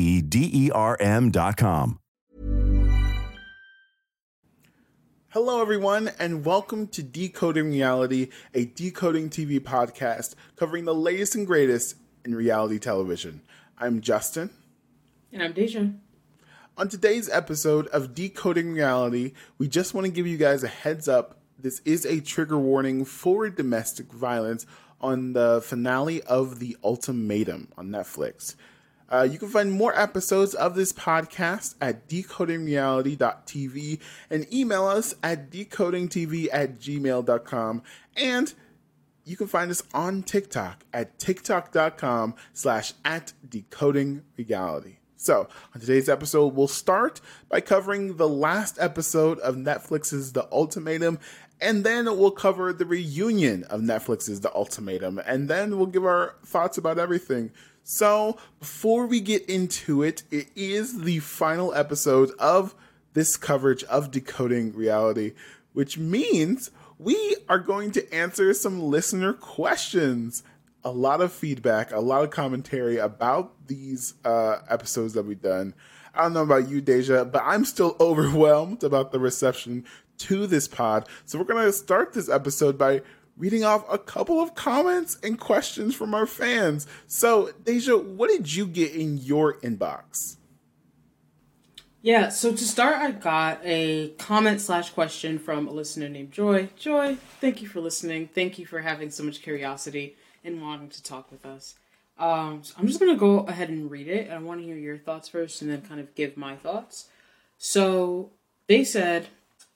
D E R com. Hello, everyone, and welcome to Decoding Reality, a decoding TV podcast covering the latest and greatest in reality television. I'm Justin. And I'm Daejah. On today's episode of Decoding Reality, we just want to give you guys a heads up. This is a trigger warning for domestic violence on the finale of The Ultimatum on Netflix. Uh, you can find more episodes of this podcast at decodingreality.tv and email us at decodingtv at gmail.com. And you can find us on TikTok at tiktok.com slash at decoding reality. So, on today's episode, we'll start by covering the last episode of Netflix's The Ultimatum, and then we'll cover the reunion of Netflix's The Ultimatum, and then we'll give our thoughts about everything. So, before we get into it, it is the final episode of this coverage of Decoding Reality, which means we are going to answer some listener questions a lot of feedback, a lot of commentary about these uh, episodes that we've done. I don't know about you, Daejah, but I'm still overwhelmed about the reception to this pod. So we're going to start this episode by reading off a couple of comments and questions from our fans. So, Daejah, what did you get in your inbox? Yeah, so to start, I got a comment slash question from a listener named Joy. Joy, thank you for listening. Thank you for having so much curiosity and wanting to talk with us. Um, so I'm just gonna go ahead and read it. I want to hear your thoughts first, and then kind of give my thoughts. So they said,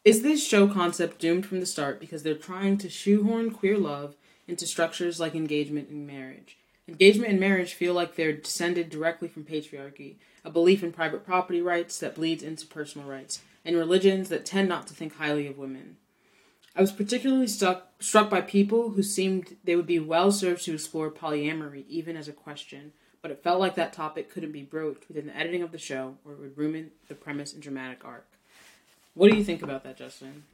"Is this show concept doomed from the start because they're trying to shoehorn queer love into structures like engagement and marriage? Engagement and marriage feel like they're descended directly from patriarchy, a belief in private property rights that bleeds into personal rights, and religions that tend not to think highly of women." I was particularly struck, struck by people who seemed they would be well served to explore polyamory, even as a question, but it felt like that topic couldn't be broached within the editing of the show, or it would ruin the premise and dramatic arc. What do you think about that, Justin?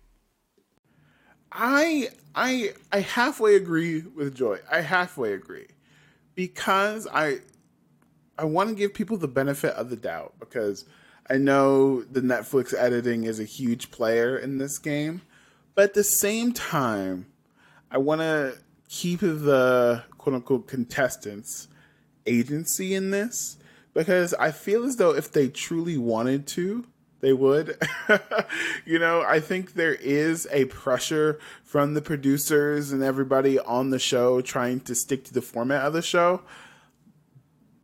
I I I halfway agree with Joy. I halfway agree because I I want to give people the benefit of the doubt because I know the Netflix editing is a huge player in this game. But at the same time, I want to keep the quote unquote contestants agency in this because I feel as though if they truly wanted to, they would. you know, I think there is a pressure from the producers and everybody on the show trying to stick to the format of the show.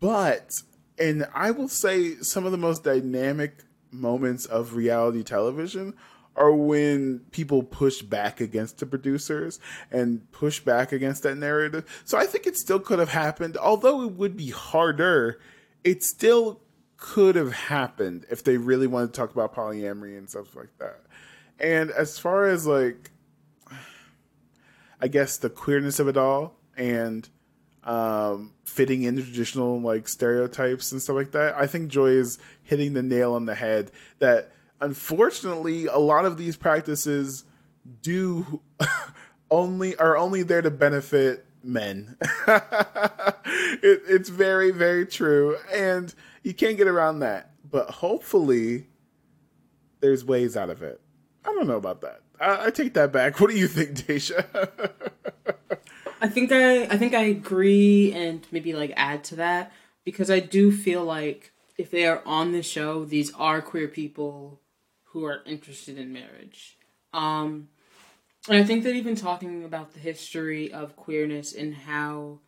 But and I will say some of the most dynamic moments of reality television are when people push back against the producers and push back against that narrative. So I think it still could have happened, although it would be harder. It still could have happened if they really wanted to talk about polyamory and stuff like that. And as far as like, I guess the queerness of it all and um, fitting into traditional like stereotypes and stuff like that, I think Joy is hitting the nail on the head. That unfortunately, a lot of these practices do only are only there to benefit men. it, it's very very true, and you can't get around that. But hopefully, there's ways out of it. I don't know about that. I, I take that back. What do you think, Tasha? I think I I think I agree and maybe like add to that because I do feel like if they are on the show, these are queer people who are interested in marriage. Um and I think that even talking about the history of queerness and how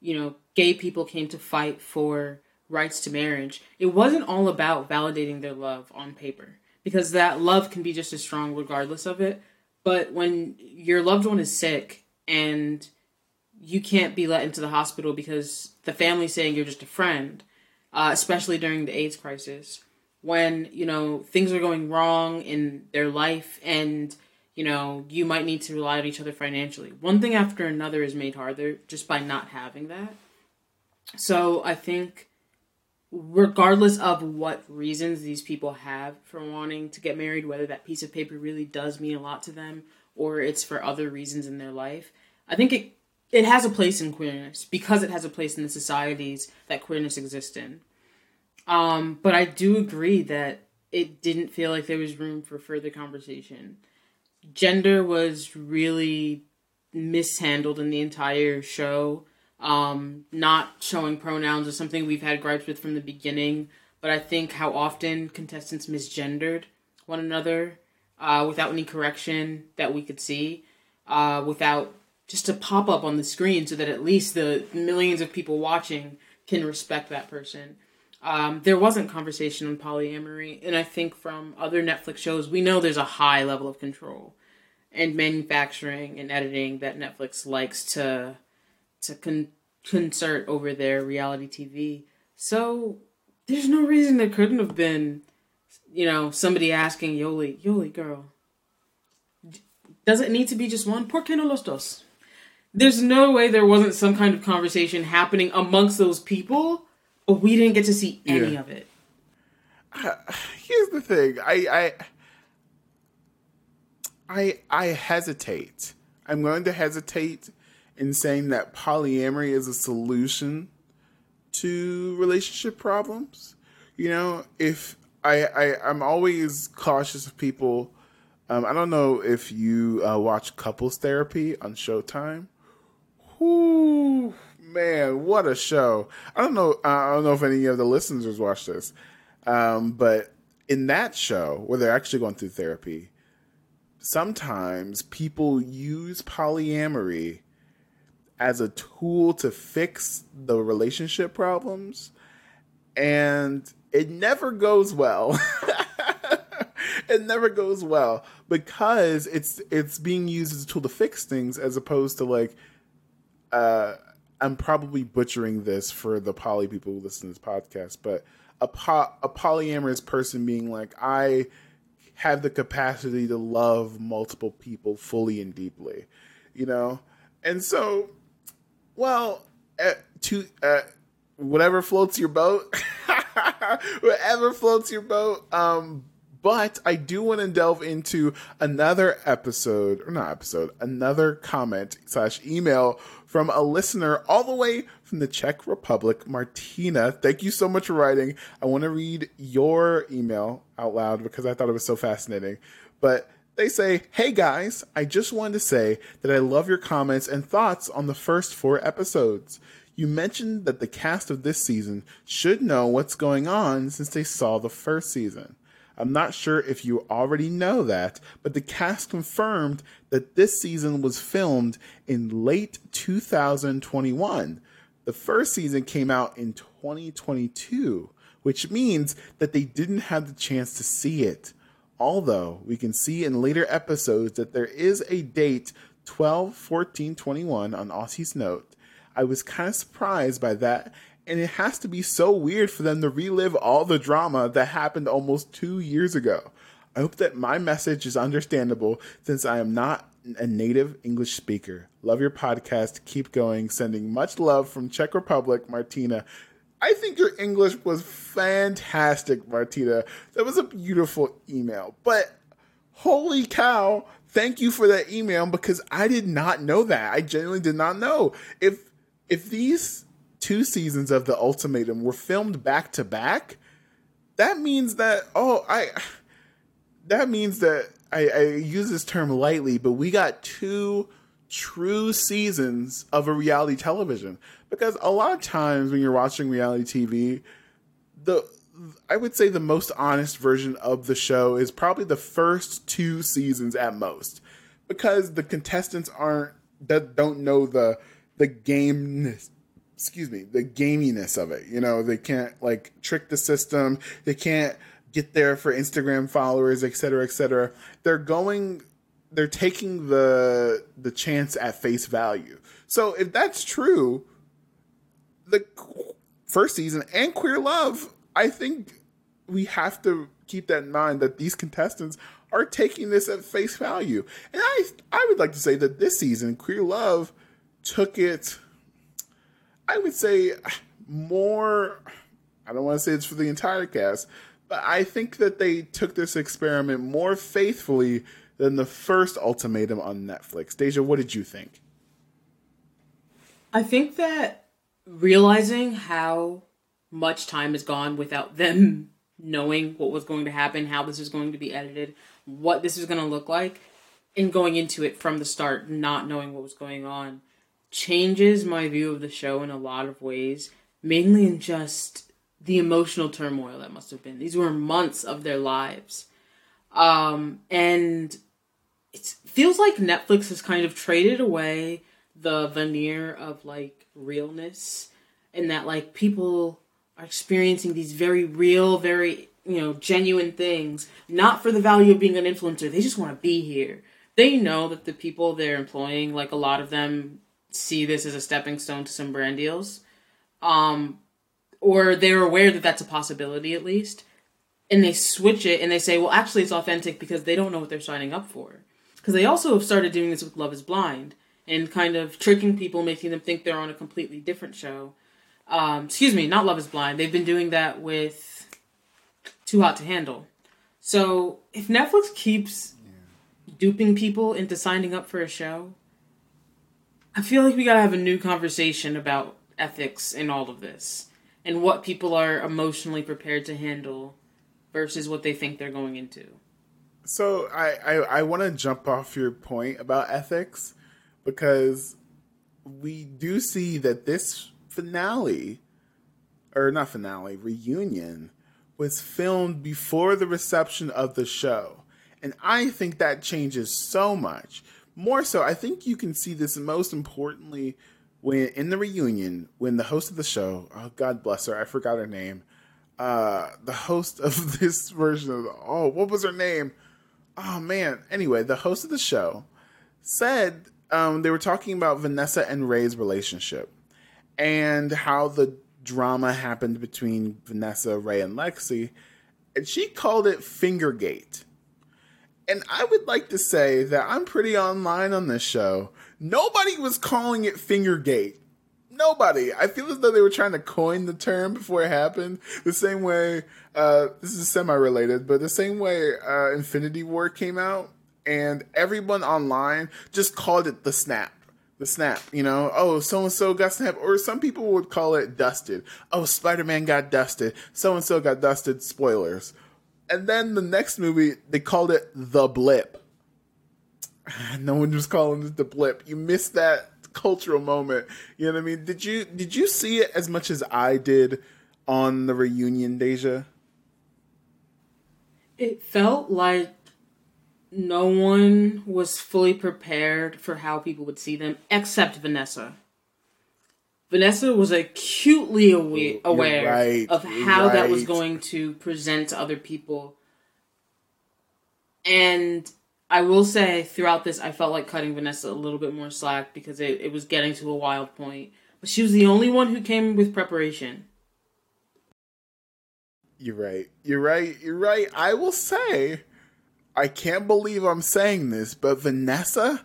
you know gay people came to fight for rights to marriage, it wasn't all about validating their love on paper because that love can be just as strong regardless of it. But when your loved one is sick and you can't be let into the hospital because the family's saying you're just a friend, uh, especially during the AIDS crisis, when you know things are going wrong in their life and you know you might need to rely on each other financially. One thing after another is made harder just by not having that. So I think regardless of what reasons these people have for wanting to get married, whether that piece of paper really does mean a lot to them or it's for other reasons in their life, I think it it has a place in queerness because it has a place in the societies that queerness exists in. Um, but I do agree that it didn't feel like there was room for further conversation. Gender was really mishandled in the entire show. Um, not showing pronouns is something we've had gripes with from the beginning, but I think how often contestants misgendered one another uh, without any correction that we could see, uh, without just a pop up on the screen so that at least the millions of people watching can respect that person. Um, there wasn't conversation on polyamory, and I think from other Netflix shows, we know there's a high level of control and manufacturing and editing that Netflix likes to to con- concert over their reality TV. So there's no reason there couldn't have been, you know, somebody asking Yoly, Yoly girl, does it need to be just one? ¿Por qué no los dos? there's no way there wasn't some kind of conversation happening amongst those people, but we didn't get to see any yeah. of it. Uh, here's the thing, I, I, I, I hesitate. I'm going to hesitate in saying that polyamory is a solution to relationship problems. You know, if I, I I'm always cautious of people. Um, I don't know if you uh, watch couples therapy on Showtime Whoo, man, what a show! I don't know. I don't know if any of the listeners watch this, um, but in that show where they're actually going through therapy, sometimes people use polyamory as a tool to fix the relationship problems, and it never goes well. it never goes well because it's it's being used as a tool to fix things as opposed to like uh, I'm probably butchering this for the poly people who listen to this podcast, but a po- a polyamorous person being like, I have the capacity to love multiple people fully and deeply, you know, and so, well, uh, to uh, whatever floats your boat, whatever floats your boat. Um, but I do want to delve into another episode, or not episode, another comment slash email from a listener all the way from the Czech Republic, Martina. Thank you so much for writing. I want to read your email out loud because I thought it was so fascinating. But they say, Hey guys, I just wanted to say that I love your comments and thoughts on the first four episodes. You mentioned that the cast of this season should know what's going on since they saw the first season. I'm not sure if you already know that, but the cast confirmed that this season was filmed in late 2021. The first season came out in 2022, which means that they didn't have the chance to see it. Although we can see in later episodes that there is a date 12 14 21 on Aussie's note. I was kind of surprised by that, and it has to be so weird for them to relive all the drama that happened almost two years ago. I hope that my message is understandable since I am not a native English speaker. Love your podcast. Keep going. Sending much love from Czech Republic, Martina. I think your English was fantastic, Martina. That was a beautiful email. But holy cow, thank you for that email because I did not know that. I genuinely did not know. If if these two seasons of the ultimatum were filmed back to back, that means that oh, I that means that I, I use this term lightly, but we got two true seasons of a reality television. Because a lot of times when you're watching reality TV, the I would say the most honest version of the show is probably the first two seasons at most. Because the contestants aren't that don't know the the game excuse me the gaminess of it. You know they can't like trick the system. They can't get there for Instagram followers, et cetera, et cetera. They're going, they're taking the the chance at face value. So if that's true, the first season and Queer Love, I think we have to keep that in mind that these contestants are taking this at face value. And I I would like to say that this season Queer Love took it I would say more I don't want to say it's for the entire cast, but I think that they took this experiment more faithfully than the first ultimatum on Netflix. Daejah, what did you think? I think that realizing how much time has gone without them knowing what was going to happen, how this is going to be edited, what this is going to look like, and going into it from the start, not knowing what was going on, changes my view of the show in a lot of ways, mainly in just the emotional turmoil that must have been. These were months of their lives. Um, and it feels like Netflix has kind of traded away the veneer of like realness and that like people are experiencing these very real, very, you know, genuine things, not for the value of being an influencer. They just want to be here. They know that the people they're employing, like a lot of them see this as a stepping stone to some brand deals. Um, or they're aware that that's a possibility at least, and they switch it and they say, well, actually, it's authentic because they don't know what they're signing up for. Because they also have started doing this with Love Is Blind and kind of tricking people, making them think they're on a completely different show. Um, excuse me, not Love Is Blind. They've been doing that with Too Hot to Handle. So if Netflix keeps duping people into signing up for a show, I feel like we gotta have a new conversation about ethics in all of this and what people are emotionally prepared to handle versus what they think they're going into. So I I, I want to jump off your point about ethics because we do see that this finale or not finale reunion was filmed before the reception of the show. And i think that changes so much. More so i think you can see this most importantly when in the reunion when the host of the show oh god bless her i forgot her name uh the host of this version of the, oh what was her name oh man. Anyway the host of the show said um, they were talking about vanessa and rae's relationship and how the drama happened between vanessa ray and lexi and she called it fingergate and i would like to say that i'm pretty online on this show. Nobody was calling it Fingergate. Nobody. I feel as though they were trying to coin the term before it happened. The same way, uh, this is semi related, but the same way uh, Infinity War came out and everyone online just called it the snap. The snap, you know, oh, so and so got snapped, or some people would call it dusted. Oh, Spider Man got dusted. So and so got dusted. Spoilers. And then the next movie, they called it The Blip no one was calling it the blip. You missed that cultural moment. You know what I mean? Did you did you see it as much as I did on the reunion, Daejah? It felt like no one was fully prepared for how people would see them, except Vanessa. Vanessa was acutely awa- aware right, of how that was going to present to other people. And I will say, throughout this, I felt like cutting Vanessa a little bit more slack because it, it was getting to a wild point. But she was the only one who came with preparation. You're right. You're right. You're right. I will say, I can't believe I'm saying this, but Vanessa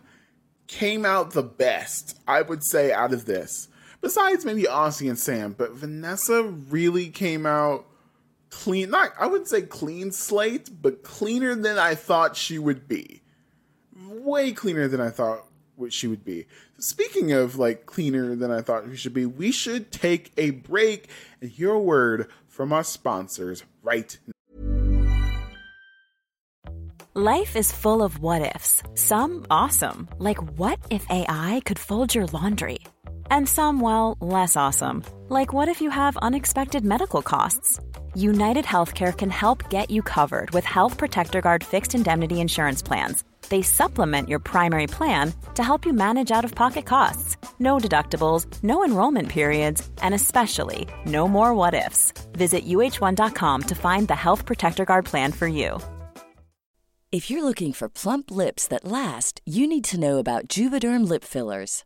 came out the best, I would say, out of this. Besides maybe Aussie and Sam, but Vanessa really came out clean. Not, I wouldn't say clean slate, but cleaner than I thought she would be. Way cleaner than I thought what she would be. Speaking of like cleaner than I thought she should be, we should take a break and hear a word from our sponsors right now. Life is full of what ifs. Some awesome, like what if AI could fold your laundry? And some, well, less awesome, like what if you have unexpected medical costs? United Healthcare can help get you covered with Health Protector Guard fixed indemnity insurance plans. They supplement your primary plan to help you manage out of pocket costs. No deductibles, no enrollment periods, and especially no more what ifs. Visit uh1.com to find the Health Protector Guard plan for you. If you're looking for plump lips that last, you need to know about Juvederm lip fillers.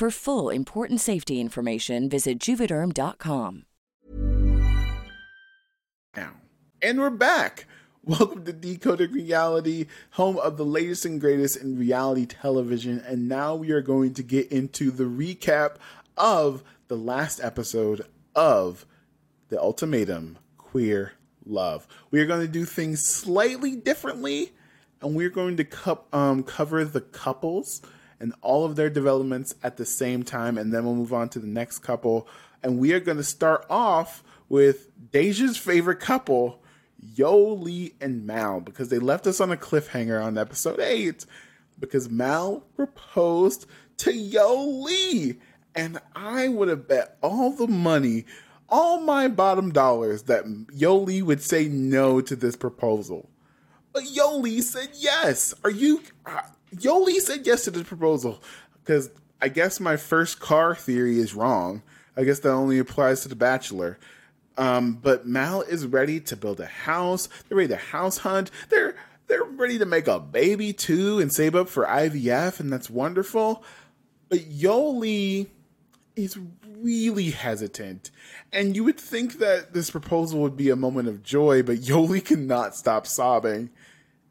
For full important safety information, visit juvederm.com. now. And we're back. Welcome to Decoded Reality, home of the latest and greatest in reality television. And now we are going to get into the recap of the last episode of The Ultimatum Queer Love. We are going to do things slightly differently, and we're going to co- um, cover the couples and all of their developments at the same time, and then we'll move on to the next couple. And we are going to start off with Daejah's favorite couple, Yo Lee and Mal, because they left us on a cliffhanger on episode 8 because Mal proposed to Yoly. And I would have bet all the money, all my bottom dollars, that Yoly would say no to this proposal. But Yoly said yes. Are you? Yoly said yes to this proposal because I guess my first car theory is wrong. I guess that only applies to The Bachelor. Um, but Mal is ready to build a house. They're ready to house hunt. They're they're ready to make a baby too and save up for IVF, and that's wonderful. But Yoly is really hesitant. And you would think that this proposal would be a moment of joy, but Yoly cannot stop sobbing.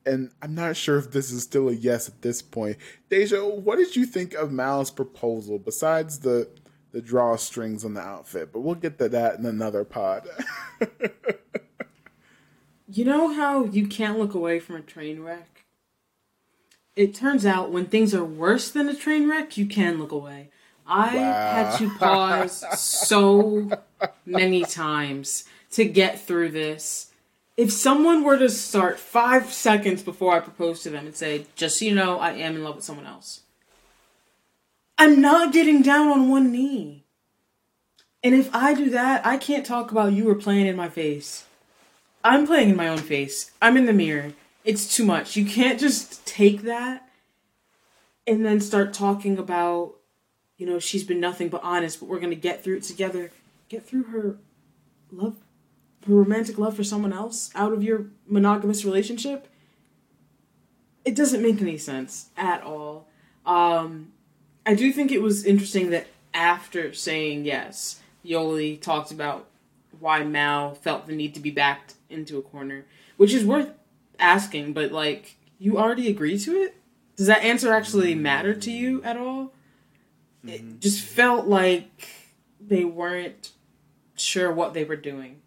And I'm not sure if this is still a yes at this point. Daejah, what did you think of Mal's proposal besides the the drawstrings on the outfit? But we'll get to that in another pod. You know how you can't look away from a train wreck? It turns out when things are worse than a train wreck, you can look away. I had to pause so many times to get through this. If someone were to start five seconds before I propose to them and say, just so you know, I am in love with someone else, I'm not getting down on one knee. And if I do that, I can't talk about you were playing in my face. I'm playing in my own face. I'm in the mirror. It's too much. You can't just take that and then start talking about, you know, she's been nothing but honest, but we're going to get through it together. Get through her love, romantic love for someone else out of your monogamous relationship. It doesn't make any sense at all. Um, I do think it was interesting that after saying yes, Yoly talked about why Mal felt the need to be backed into a corner, which is worth asking, but like, you already agree to it? Does that answer actually matter to you at all? Mm-hmm. It just felt like they weren't sure what they were doing.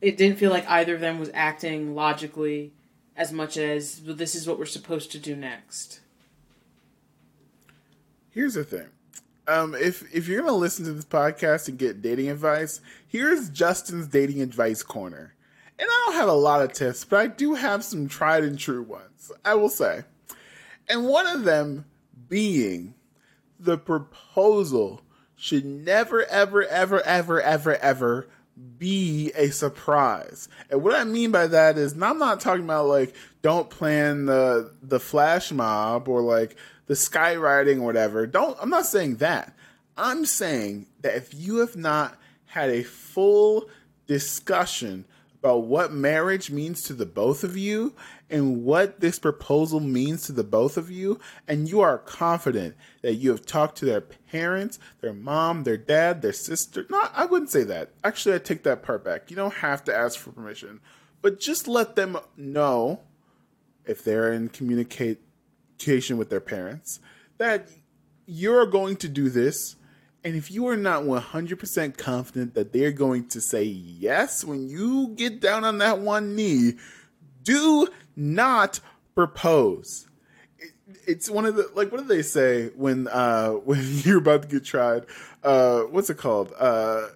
It didn't feel like either of them was acting logically as much as well, this is what we're supposed to do next. Here's the thing. Um, if if you're gonna listen to this podcast and get dating advice, here's Justin's dating advice corner. And I don't have a lot of tips, but I do have some tried and true ones. I will say, and one of them being the proposal should never, ever, ever, ever, ever, ever be a surprise. And what I mean by that is, I'm not talking about like don't plan the the flash mob or like the skywriting or whatever. Don't. I'm not saying that. I'm saying that if you have not had a full discussion about what marriage means to the both of you and what this proposal means to the both of you, and you are confident that you have talked to their parents, their mom, their dad, their sister. No, I wouldn't say that. Actually, I take that part back. You don't have to ask for permission, but just let them know if they're in communication with their parents that you're going to do this and if you are not 100% confident that they're going to say yes when you get down on that one knee, do not propose. it's one of the like what do they say when uh when you're about to get tried? Uh what's it called? Uh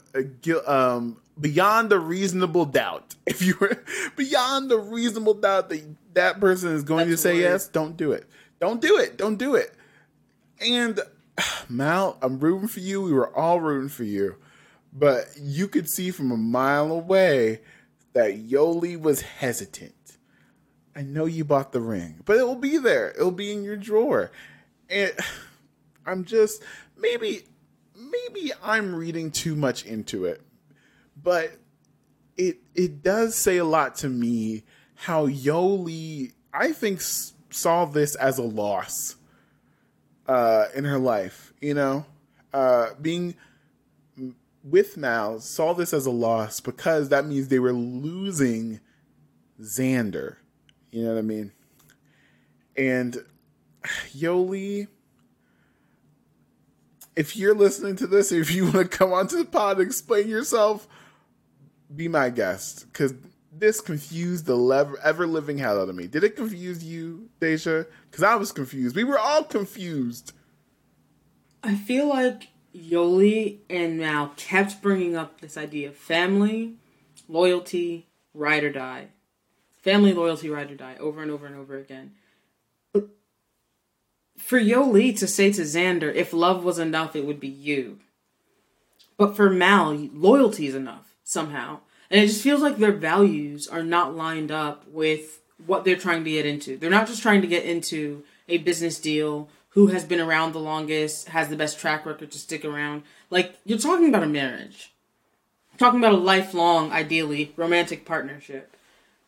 um beyond the reasonable doubt. If you were beyond the reasonable doubt that that person is going That's to say weird. yes, don't do it. Don't do it. Don't do it. And Mal, I'm rooting for you. We were all rooting for you. But you could see from a mile away that Yoly was hesitant. I know you bought the ring, but it will be there. It'll be in your drawer. And I'm just maybe maybe I'm reading too much into it. But it it does say a lot to me how Yoly I think saw this as a loss uh, in her life. You know, uh, being with Mal saw this as a loss because that means they were losing Xander. You know what I mean? And Yoly, if you're listening to this, if you want to come onto the pod and explain yourself, be my guest because this confused the ever living hell out of me. Did it confuse you, Daejah? Because I was confused. We were all confused. I feel like Yoly and Mal kept bringing up this idea of family, loyalty, ride or die. Family, loyalty, ride or die, over and over and over again. For Yoly to say to Xander, if love was enough, it would be you. But for Mal, loyalty is enough, somehow. And it just feels like their values are not lined up with what they're trying to get into. They're not just trying to get into a business deal, who has been around the longest, has the best track record to stick around. Like, you're talking about a marriage. talking about a lifelong, ideally, romantic partnership.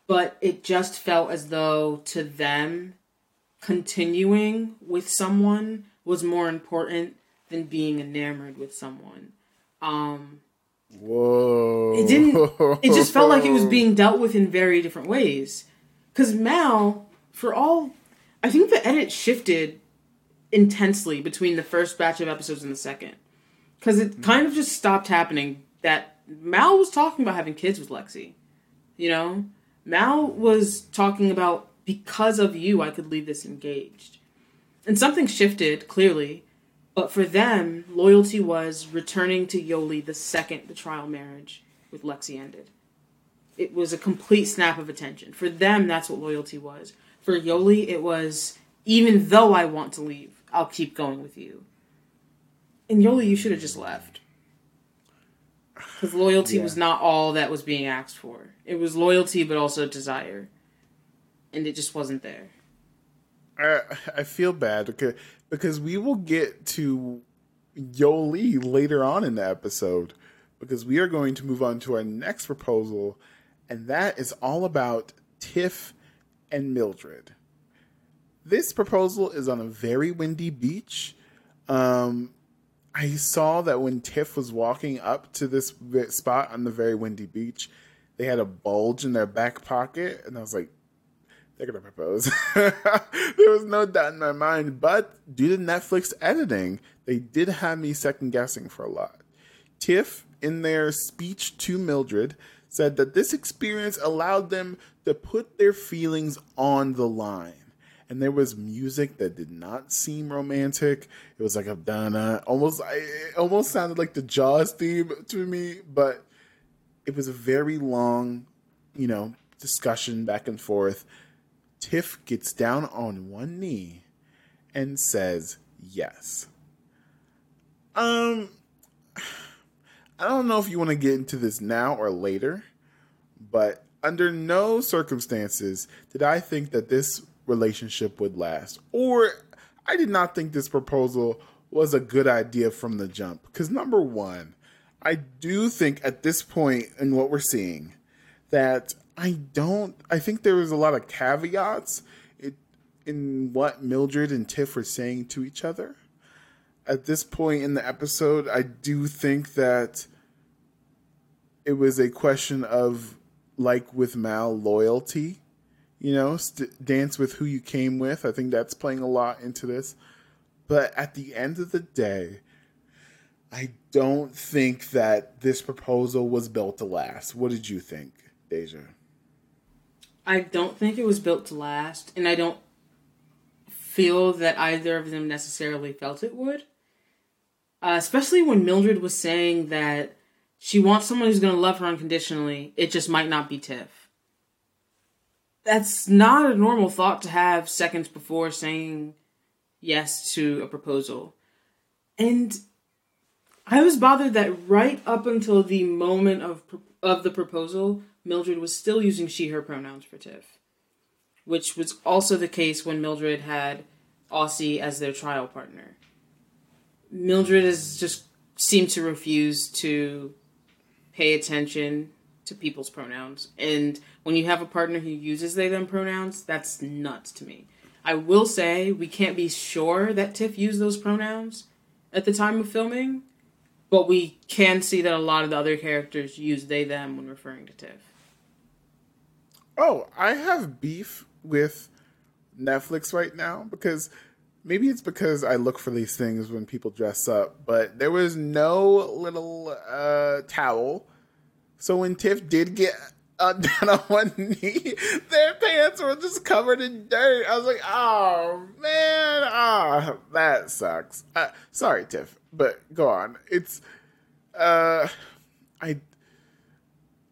But it just felt as though to them, continuing with someone was more important than being enamored with someone. Um, Whoa. It didn't. It just felt like it was being dealt with in very different ways. Because Mal, for all, I think the edit shifted intensely between the first batch of episodes and the second. Because it kind of just stopped happening that Mal was talking about having kids with Lexi. You know? Mal was talking about, because of you, I could leave this engaged. And something shifted, clearly, but for them, loyalty was returning to Yoly the second the trial marriage with Lexi ended. It was a complete snap of attention. For them, that's what loyalty was. For Yoly, it was even though I want to leave, I'll keep going with you. And Yoly, you should have just left. Because loyalty yeah. was not all that was being asked for. It was loyalty, but also desire. And it just wasn't there. I I feel bad because because we will get to Yoly later on in the episode because we are going to move on to our next proposal, and that is all about Tiff and Mildred. This proposal is on a very windy beach. Um, I saw that when Tiff was walking up to this spot on the very windy beach, they had a bulge in their back pocket, and I was like, they're gonna propose. there was no doubt in my mind, but due to Netflix editing, they did have me second guessing for a lot. Tiff, in their speech to Mildred, said that this experience allowed them to put their feelings on the line. And there was music that did not seem romantic. It was like a dana, almost it almost sounded like the Jaws theme to me, but it was a very long, you know, discussion back and forth. Tiff gets down on one knee and says yes. Um I don't know if you want to get into this now or later, but under no circumstances did I think that this relationship would last. Or I did not think this proposal was a good idea from the jump. Because, number one, I do think at this point in what we're seeing that I don't, I think there was a lot of caveats in what Mildred and Tiff were saying to each other at this point in the episode, I do think that it was a question of, like with Mal, loyalty. You know, st- dance with who you came with. I think that's playing a lot into this. But at the end of the day, I don't think that this proposal was built to last. What did you think, Daejah? I don't think it was built to last, and I don't feel that either of them necessarily felt it would. Uh, especially when Mildred was saying that she wants someone who's going to love her unconditionally. It just might not be Tiff. That's not a normal thought to have seconds before saying yes to a proposal. And I was bothered that right up until the moment of of the proposal, Mildred was still using she her pronouns for Tiff, which was also the case when Mildred had Aussie as their trial partner. Mildred has just seemed to refuse to pay attention to people's pronouns. And when you have a partner who uses they them pronouns, that's nuts to me. I will say we can't be sure that Tiff used those pronouns at the time of filming, but we can see that a lot of the other characters use they them when referring to Tiff. Oh, I have beef with Netflix right now because maybe it's because I look for these things when people dress up, but there was no little uh, towel. So when Tiff did get uh, down on one knee, their pants were just covered in dirt. I was like, oh man, ah, oh, that sucks. Uh, sorry, Tiff, but go on. It's uh, I.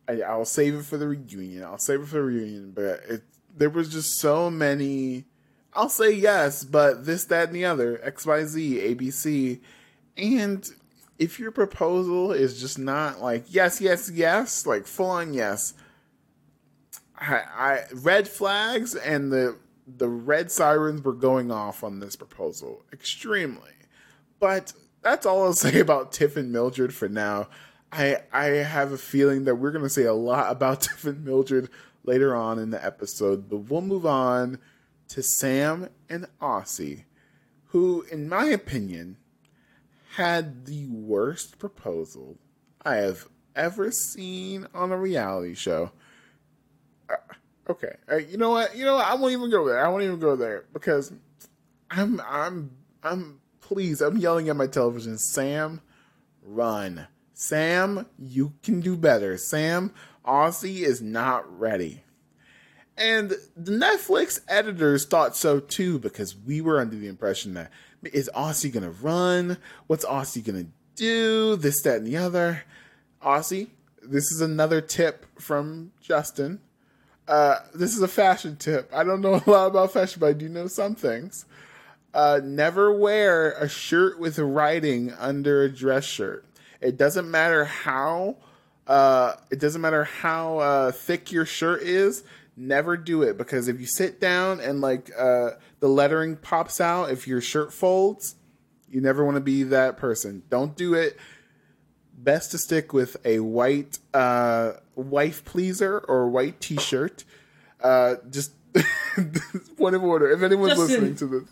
I, I'll save it for the reunion. I'll save it for the reunion, but it there was just so many I'll say yes, but this, that, and the other, XYZ, ABC. And if your proposal is just not like yes, yes, yes, like full on yes, I, I red flags and the the red sirens were going off on this proposal extremely. But that's all I'll say about Tiff and Mildred for now. I I have a feeling that we're gonna say a lot about Tiff and Mildred later on in the episode, but we'll move on to Sam and Aussie, who, in my opinion, had the worst proposal I have ever seen on a reality show. Uh, okay, uh, you know what? You know what? I won't even go there. I won't even go there because I'm I'm I'm please. I'm yelling at my television. Sam, run. Sam, you can do better. Sam, Aussie is not ready. And the Netflix editors thought so too because we were under the impression that is Aussie gonna run? What's Aussie gonna do? This, that, and the other. Aussie, this is another tip from Justin. Uh, this is a fashion tip. I don't know a lot about fashion, but I do know some things. Uh, never wear a shirt with writing under a dress shirt. It doesn't matter how. Uh, it doesn't matter how uh, thick your shirt is never do it because if you sit down and like uh, the lettering pops out, if your shirt folds, you never want to be that person. Don't do it. Best to stick with a white uh, wife pleaser or white T-shirt. Uh, just point of order. If anyone's Justin, listening to this,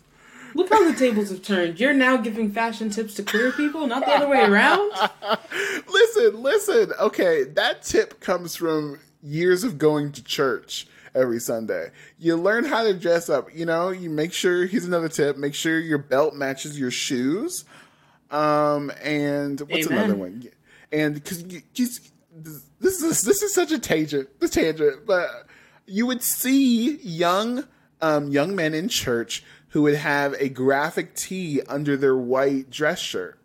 Look how the tables have turned. You're now giving fashion tips to queer people, not the other way around. listen, listen. Okay, that tip comes from years of going to church every Sunday. You learn how to dress up. You know, you make sure. Here's another tip: make sure your belt matches your shoes. Um, and what's Amen. another one? And because this is this is such a tangent, the tangent, but you would see young um, young men in church who would have a graphic tee under their white dress shirt.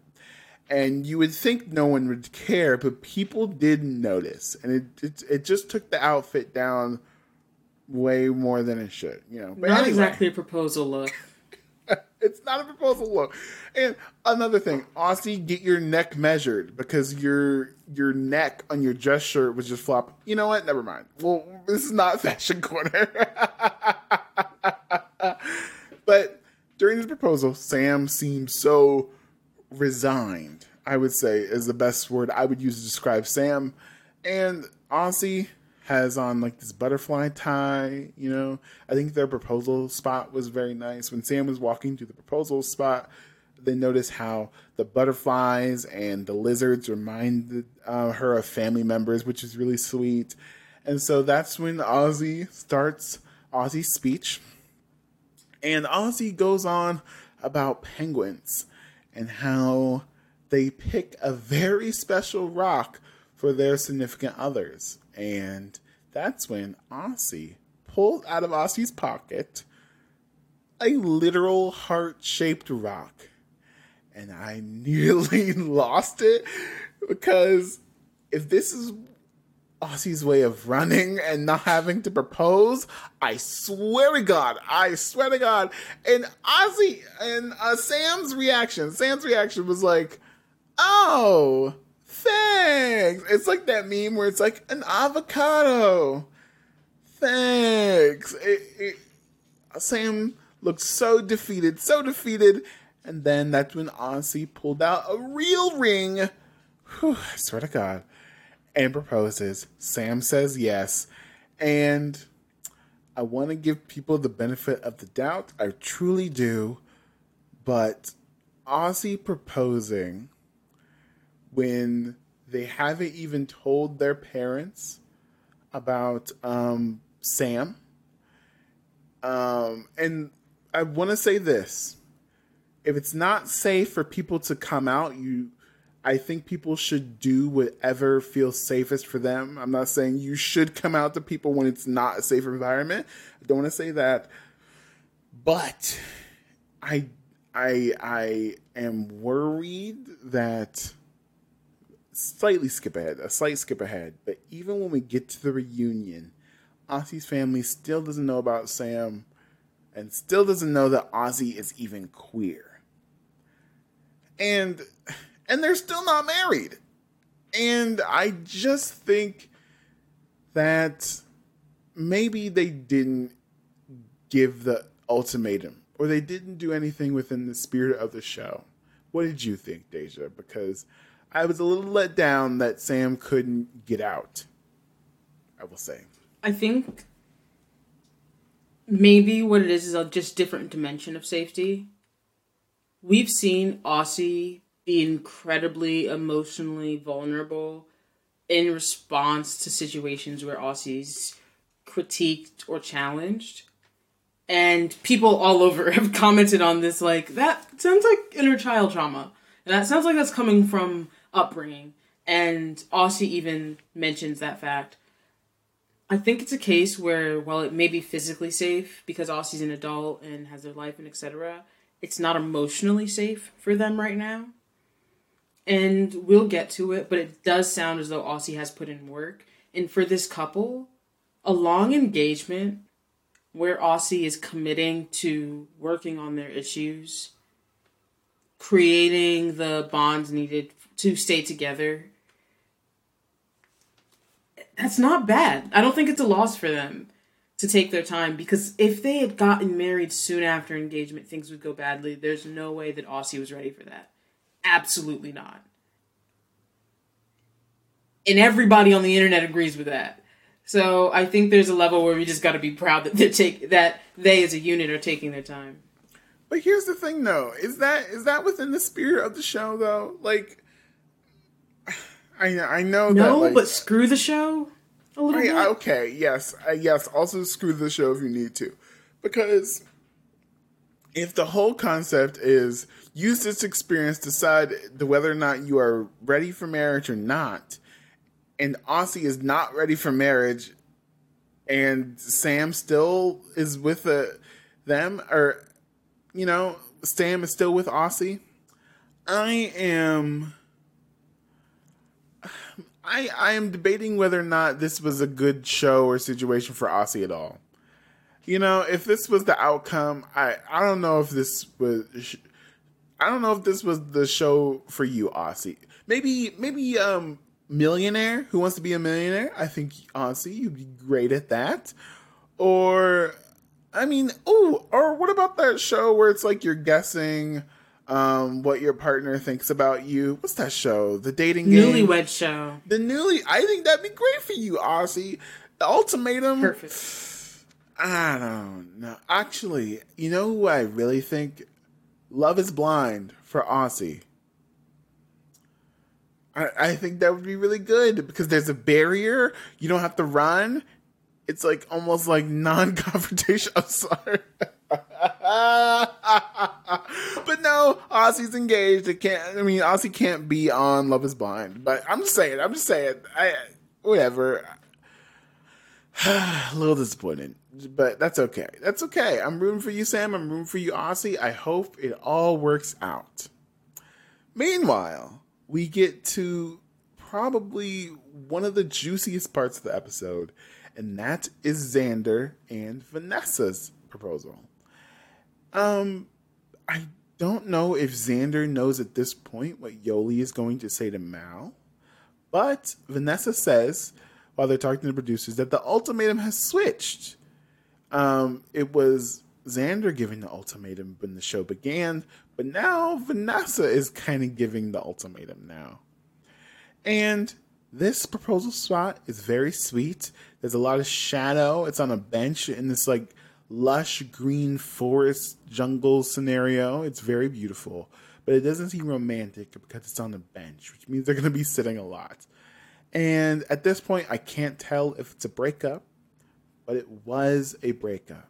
And you would think no one would care, but people did notice, and it it, it just took the outfit down way more than it should, you know. But Not anyway, exactly a proposal look. it's not a proposal look. And another thing, Aussie, get your neck measured because your your neck on your dress shirt was just flop. You know what? Never mind. Well, this is not fashion corner. but during this proposal, Sam seemed so resigned. I would say is the best word I would use to describe Sam. And Aussie has on like this butterfly tie, you know. I think their proposal spot was very nice. When Sam was walking to the proposal spot, they noticed how the butterflies and the lizards reminded uh, her of family members, which is really sweet. And so that's when Aussie starts Aussie's speech. And Aussie goes on about penguins and how they pick a very special rock for their significant others. And that's when Aussie pulled out of Aussie's pocket a literal heart shaped rock. And I nearly lost it because if this is Aussie's way of running and not having to propose, I swear to God, I swear to God. And Aussie and uh, Sam's reaction, Sam's reaction was like, oh, thanks. It's like that meme where it's like an avocado. Thanks. It, it, Sam looked so defeated, so defeated. And then that's when Aussie pulled out a real ring. Whew, I swear to God. And proposes. Sam says yes. And I want to give people the benefit of the doubt. I truly do. But Aussie proposing when they haven't even told their parents about um, Sam. Um, and I want to say this: if it's not safe for people to come out, you, I think people should do whatever feels safest for them. I'm not saying you should come out to people when it's not a safe environment. I don't want to say that, but I, I, I am worried that slightly skip ahead, a slight skip ahead. But even when we get to the reunion, Aussie's family still doesn't know about Sam and still doesn't know that Aussie is even queer. And and they're still not married. And I just think that maybe they didn't give the ultimatum or they didn't do anything within the spirit of the show. What did you think, Daejah? Because I was a little let down that Sam couldn't get out. I will say. I think maybe what it is is a just different dimension of safety. We've seen Aussie be incredibly emotionally vulnerable in response to situations where Aussie's critiqued or challenged. And people all over have commented on this like, that sounds like inner child trauma. And that sounds like that's coming from upbringing. And Aussie even mentions that fact. I think it's a case where, while it may be physically safe because Aussie's an adult and has their life and etc., it's not emotionally safe for them right now. And we'll get to it, but it does sound as though Aussie has put in work. And for this couple, a long engagement where Aussie is committing to working on their issues, creating the bonds needed to stay together that's not bad. I don't think it's a loss for them to take their time because if they had gotten married soon after engagement, things would go badly. There's no way that Aussie was ready for that. Absolutely not. And everybody on the internet agrees with that. So I think there's a level where we just got to be proud that they take that they as a unit are taking their time. But here's the thing, though: is that is that within the spirit of the show, though? Like, I I know no, that, like, but screw the show a little I- bit. Okay, yes, uh, yes. Also, screw the show if you need to, because if the whole concept is use this experience to decide the whether or not you are ready for marriage or not, and Aussie is not ready for marriage, and Sam still is with the, them, or you know, Sam is still with Aussie. I am. I I am debating whether or not this was a good show or situation for Aussie at all. You know, if this was the outcome, I I don't know if this was I don't know if this was the show for you, Aussie. Maybe maybe um millionaire who wants to be a millionaire. I think Aussie, you'd be great at that. Or I mean, oh, or what about that show where it's like you're guessing um what your partner thinks about you? What's that show? The dating game. Newlywed show. The newly, I think that'd be great for you, Aussie. The ultimatum. Perfect. I don't know. Actually, you know who I really think Love is Blind for Aussie. I, I think that would be really good because there's a barrier. You don't have to run. It's like almost like non-confrontation. I'm sorry. but no, Aussie's engaged. It can't. I mean, Aussie can't be on Love Is Blind. But I'm just saying. I'm just saying. I whatever. a little disappointed, but that's okay. That's okay. I'm rooting for you, Sam. I'm rooting for you, Aussie. I hope it all works out. Meanwhile, we get to probably one of the juiciest parts of the episode, and that is Xander and Vanessa's proposal. Um, I don't know if Xander knows at this point what Yoly is going to say to Mal, but Vanessa says while they're talking to the producers that the ultimatum has switched. Um, it was Xander giving the ultimatum when the show began, but now Vanessa is kind of giving the ultimatum now. And this proposal spot is very sweet. There's a lot of shadow. It's on a bench in this like lush green forest jungle scenario. It's very beautiful, but it doesn't seem romantic because it's on a bench, which means they're going to be sitting a lot. And at this point, I can't tell if it's a breakup, but it was a breakup.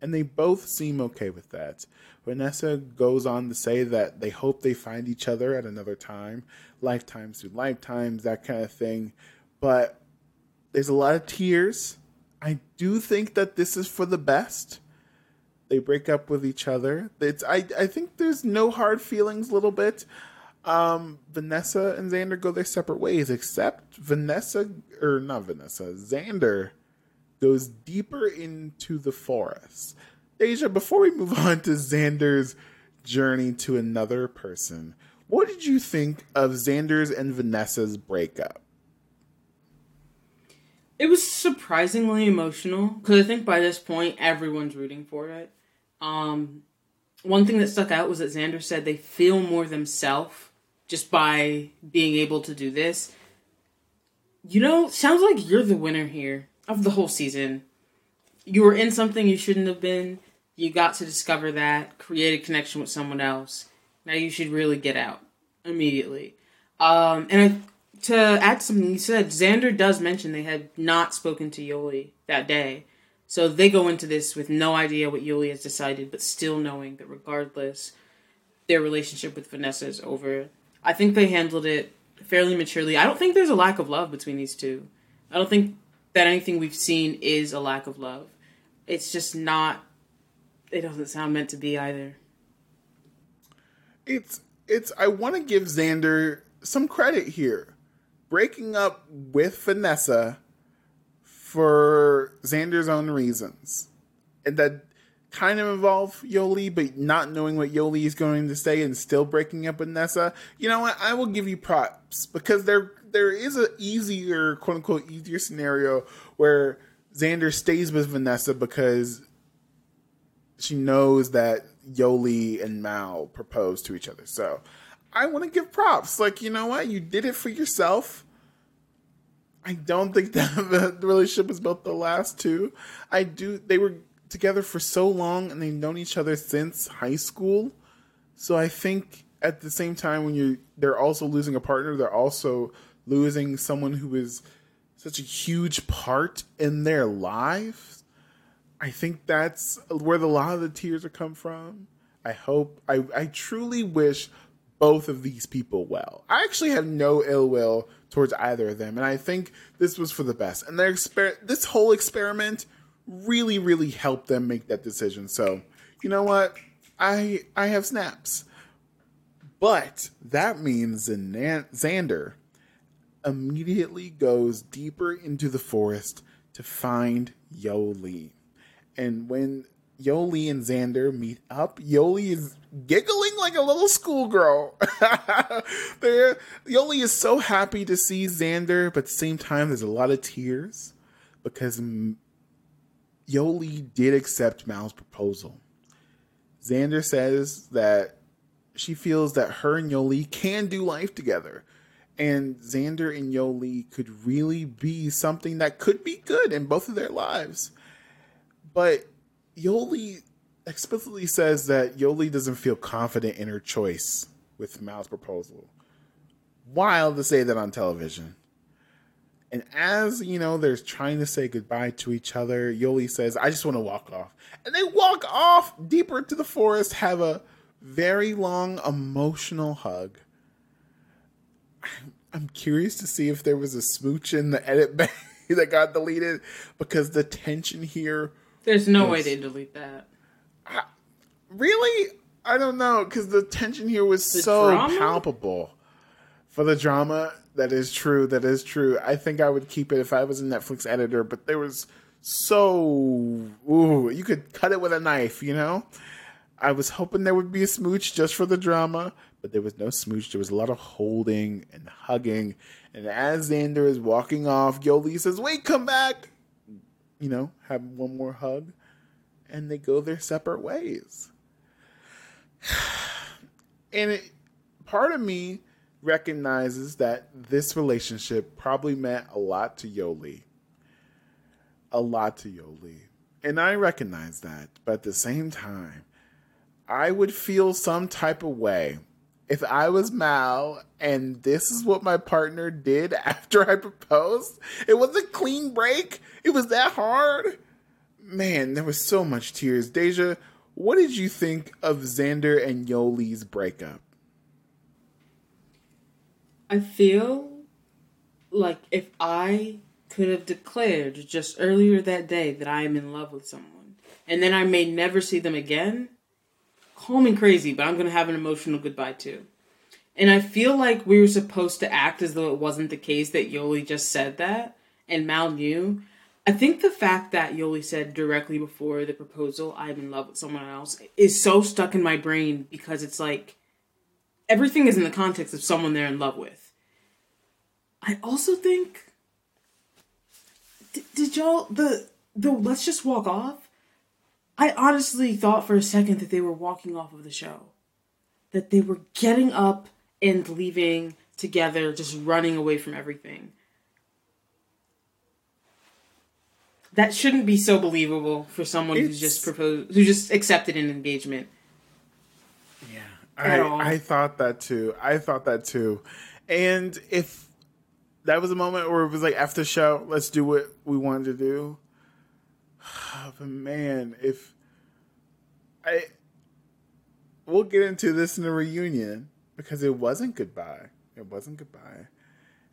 And they both seem okay with that. Vanessa goes on to say that they hope they find each other at another time, lifetimes through lifetimes, that kind of thing. But there's a lot of tears. I do think that this is for the best. They break up with each other. It's I I think there's no hard feelings a little bit. Um, Vanessa and Xander go their separate ways, except Vanessa or not Vanessa, Xander goes deeper into the forest. Daejah, before we move on to Xander's journey to another person, what did you think of Xander's and Vanessa's breakup? It was surprisingly emotional because I think by this point everyone's rooting for it. Um, one thing that stuck out was that Xander said they feel more themselves just by being able to do this. You know, sounds like you're the winner here of the whole season. You were in something you shouldn't have been. You got to discover that, create a connection with someone else. Now you should really get out immediately. Um, and to add something you said, Xander does mention they had not spoken to Yoly that day. So they go into this with no idea what Yoly has decided, but still knowing that regardless, their relationship with Vanessa is over. I think they handled it fairly maturely. I don't think there's a lack of love between these two. I don't think that anything we've seen is a lack of love. It's just not. It doesn't sound meant to be either. It's it's I want to give Xander some credit here. Breaking up with Vanessa for Xander's own reasons. And that kind of involve Yoly, but not knowing what Yoly is going to say and still breaking up with Nessa. You know what? I will give you props because there there is a easier, quote unquote, easier scenario where Xander stays with Vanessa because she knows that Yoli and Mal proposed to each other. So I want to give props. Like, you know what? You did it for yourself. I don't think that the relationship was built the last two. I do. They were together for so long and they've known each other since high school. So I think at the same time when you they're also losing a partner, they're also losing someone who is such a huge part in their lives. I think that's where the, a lot of the tears are come from. I hope I I truly wish both of these people well. I actually have no ill will towards either of them, and I think this was for the best. And their exper- this whole experiment really, really helped them make that decision. So, you know what? I I have snaps, but that means Xander immediately goes deeper into the forest to find Yoly. And when Yoly and Xander meet up, Yoly is giggling like a little schoolgirl. Yoly is so happy to see Xander, but at the same time, there's a lot of tears because Yoly did accept Mal's proposal. Xander says that she feels that her and Yoly can do life together. And Xander and Yoly could really be something that could be good in both of their lives. But Yoly explicitly says that Yoly doesn't feel confident in her choice with Mal's proposal. Wild to say that on television. And as you know, they're trying to say goodbye to each other. Yoly says, "I just want to walk off," and they walk off deeper into the forest, have a very long emotional hug. I'm curious to see if there was a smooch in the edit that got deleted because the tension here. There's no way they delete that. I, really? I don't know because the tension here was the so drama? palpable for the drama that is true. That is true. I think I would keep it if I was a Netflix editor, but there was so ooh, you could cut it with a knife, you know? I was hoping there would be a smooch just for the drama, but there was no smooch. There was a lot of holding and hugging. And as Xander is walking off, Yoly says, Wait, come back. You know, have one more hug. And they go their separate ways. and it, part of me recognizes that this relationship probably meant a lot to Yoly. A lot to Yoly. And I recognize that. But at the same time, I would feel some type of way if I was Mal and this is what my partner did after I proposed. It was a clean break. It was that hard. Man, there was so much tears. Daejah, what did you think of Xander and Yoly's breakup? I feel like if I could have declared just earlier that day that I am in love with someone, and then I may never see them again, call me crazy, but I'm going to have an emotional goodbye too. And I feel like we were supposed to act as though it wasn't the case that Yoly just said that and Mal knew. I think the fact that Yoly said directly before the proposal, I'm in love with someone else, is so stuck in my brain because it's like everything is in the context of someone they're in love with. I also think did, did y'all the the let's just walk off? I honestly thought for a second that they were walking off of the show. That they were getting up and leaving together, just running away from everything. That shouldn't be so believable for someone it's... who's just proposed, who just accepted an engagement. Yeah, I, I thought that too. I thought that too. And if that was a moment where it was like after the show, let's do what we wanted to do. Ah, but man, if I we'll get into this in the reunion because it wasn't goodbye. It wasn't goodbye.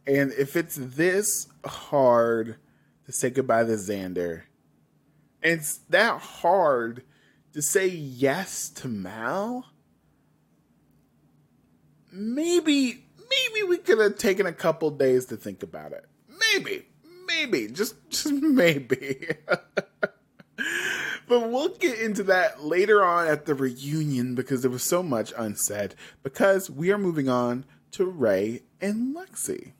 And if it's this hard to say goodbye to Xander, and it's that hard to say yes to Mal, maybe maybe we could have taken a couple days to think about it. Maybe, maybe, just just maybe. but we'll get into that later on at the reunion because there was so much unsaid. Because we are moving on to Rae and Lexi.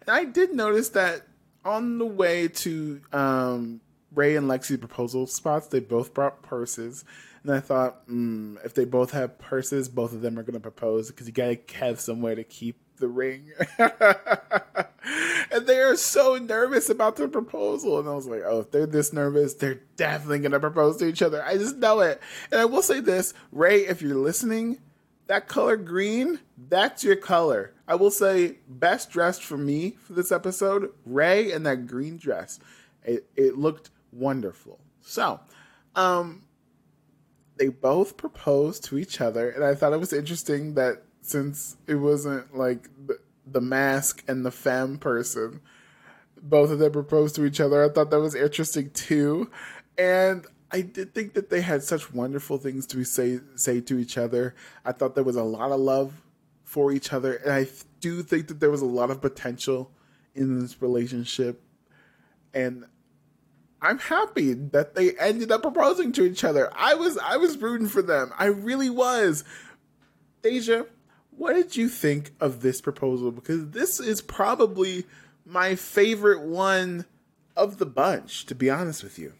And I did notice that on the way to um, Rae and Lexi's proposal spots, they both brought purses. And I thought, mm, if they both have purses, both of them are going to propose because you got to have somewhere to keep the ring. and they are so nervous about the proposal. And I was like, oh, if they're this nervous, they're definitely going to propose to each other. I just know it. And I will say this Rae, if you're listening, that color green, that's your color. I will say, best dressed for me for this episode, Rae in that green dress. It, it looked wonderful. So, um, they both proposed to each other, and I thought it was interesting that since it wasn't like the, the masc and the femme person, both of them proposed to each other. I thought that was interesting too, and I did think that they had such wonderful things to say say to each other. I thought there was a lot of love for each other, and I do think that there was a lot of potential in this relationship. And I'm happy that they ended up proposing to each other. I was I was rooting for them. I really was. Daejah, what did you think of this proposal? Because this is probably my favorite one of the bunch, to be honest with you.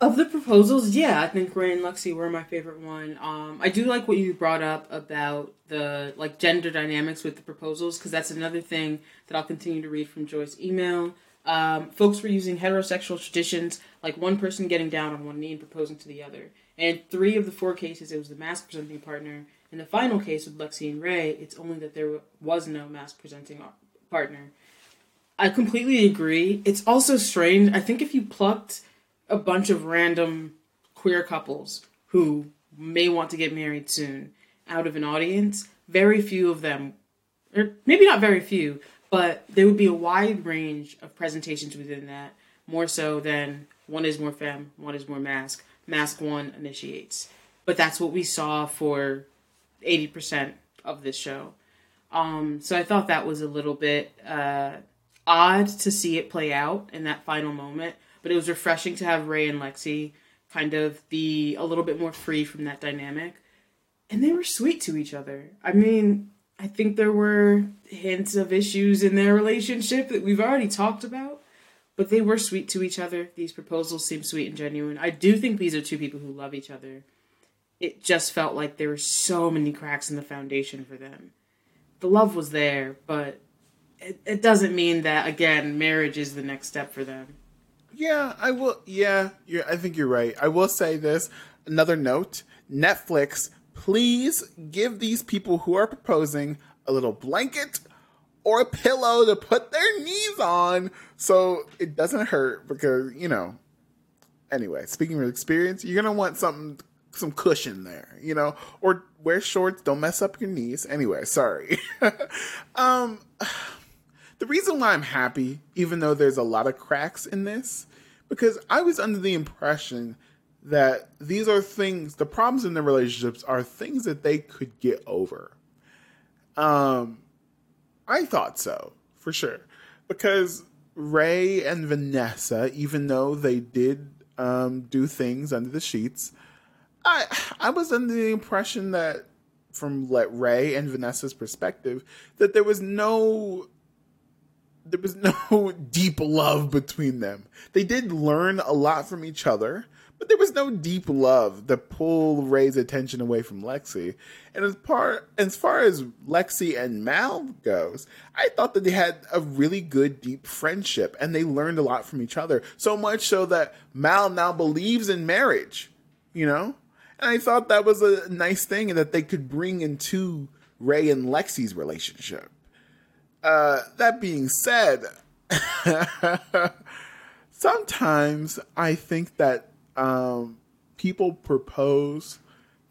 Of the proposals, yeah, I think Rae and Lexi were my favorite one. Um, I do like what you brought up about the like gender dynamics with the proposals because that's another thing that I'll continue to read from Joy's email. Um, folks were using heterosexual traditions, like one person getting down on one knee and proposing to the other. And three of the four cases, it was the masc presenting partner. In the final case with Lexi and Rae, it's only that there was no masc presenting partner. I completely agree. It's also strange. I think if you plucked a bunch of random queer couples who may want to get married soon out of an audience, very few of them, or maybe not very few, but there would be a wide range of presentations within that, more so than one is more femme, one is more masc. Masc one initiates. But that's what we saw for 80% of this show. Um, so I thought that was a little bit uh, odd to see it play out in that final moment but it was refreshing to have Rae and Lexi kind of be a little bit more free from that dynamic. And they were sweet to each other. I mean, I think there were hints of issues in their relationship that we've already talked about, but they were sweet to each other. These proposals seem sweet and genuine. I do think these are two people who love each other. It just felt like there were so many cracks in the foundation for them. The love was there, but it, it doesn't mean that, again, marriage is the next step for them. Yeah, I will. Yeah, I think you're right. I will say this. Another note: Netflix, please give these people who are proposing a little blanket or a pillow to put their knees on so it doesn't hurt. Because you know. Anyway, speaking of experience, you're gonna want something, some cushion there, you know, or wear shorts. Don't mess up your knees. Anyway, sorry. um the reason why I'm happy, even though there's a lot of cracks in this, because I was under the impression that these are things, the problems in the relationships are things that they could get over. Um, I thought so, for sure. Because Rae and Vanessa, even though they did um, do things under the sheets, I I was under the impression that from let Rae and Vanessa's perspective that there was no there was no deep love between them. They did learn a lot from each other, but there was no deep love to pull Rae's attention away from Lexi. And as part as far as Lexi and Mal goes, I thought that they had a really good deep friendship and they learned a lot from each other. So much so that Mal now believes in marriage, you know? And I thought that was a nice thing that they could bring into Rae and Lexi's relationship. Uh, that being said, sometimes I think that um, people propose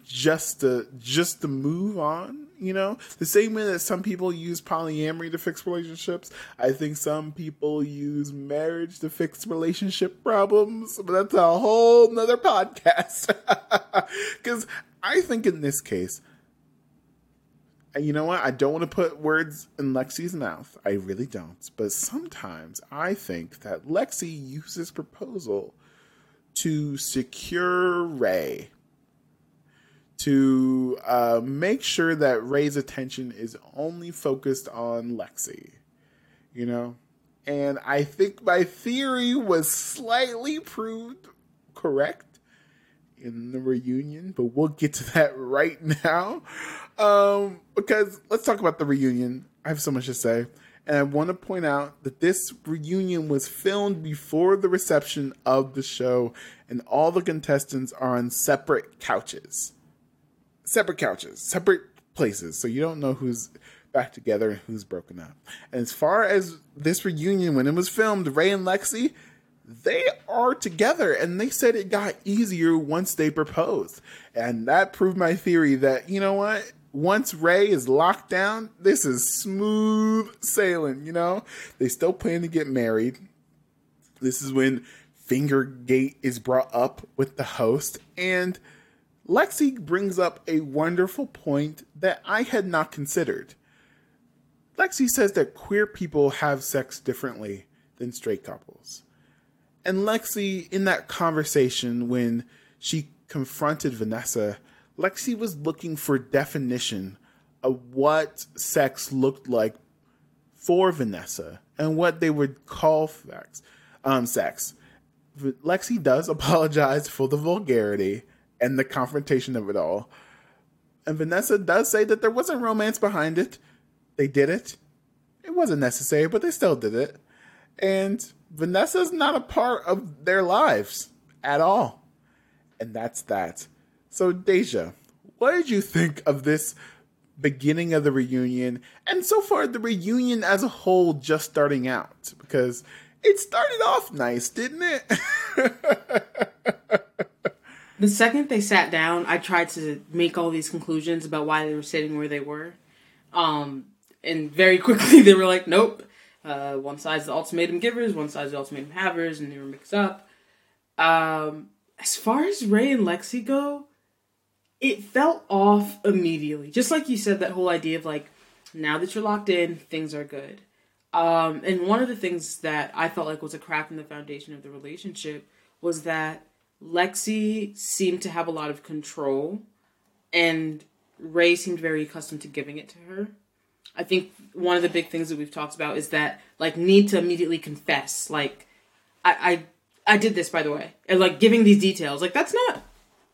just to just to move on. You know, the same way that some people use polyamory to fix relationships, I think some people use marriage to fix relationship problems. But that's a whole nother podcast. Because I think in this case, you know what? I don't want to put words in Lexi's mouth. I really don't. But sometimes I think that Lexi uses proposal to secure Rae, to uh, make sure that Rae's attention is only focused on Lexi. You know? And I think my theory was slightly proved correct in the reunion, but we'll get to that right now. Um, because let's talk about the reunion. I have so much to say. And I want to point out that this reunion was filmed before the reception of the show, and all the contestants are on separate couches. Separate couches, separate places. So you don't know who's back together and who's broken up. And as far as this reunion, when it was filmed, Rae and Lexi, they are together and they said it got easier once they proposed. And that proved my theory that, you know what? Once Rae is locked down, this is smooth sailing, you know? They still plan to get married. This is when Fingergate is brought up with the host. And Lexi brings up a wonderful point that I had not considered. Lexi says that queer people have sex differently than straight couples. And Lexi, in that conversation, when she confronted Vanessa, Lexi was looking for definition of what sex looked like for Vanessa and what they would call sex. Um, sex. Lexi does apologize for the vulgarity and the confrontation of it all. And Vanessa does say that there wasn't romance behind it. They did it. It wasn't necessary, but they still did it. And Vanessa's not a part of their lives at all. And that's that. So, Daejah, what did you think of this beginning of the reunion? And so far, the reunion as a whole just starting out? Because it started off nice, didn't it? the second they sat down, I tried to make all these conclusions about why they were sitting where they were. Um, and very quickly they were like, nope, uh, one side's the ultimatum givers, one side's the ultimatum havers, and they were mixed up. Um, as far as Rae and Lexi go, it felt off immediately. Just like you said, that whole idea of like, now that you're locked in, things are good. Um, and one of the things that I felt like was a crack in the foundation of the relationship was that Lexi seemed to have a lot of control, and Rae seemed very accustomed to giving it to her. I think one of the big things that we've talked about is that like need to immediately confess. Like I I, I did this by the way. And like giving these details. Like that's not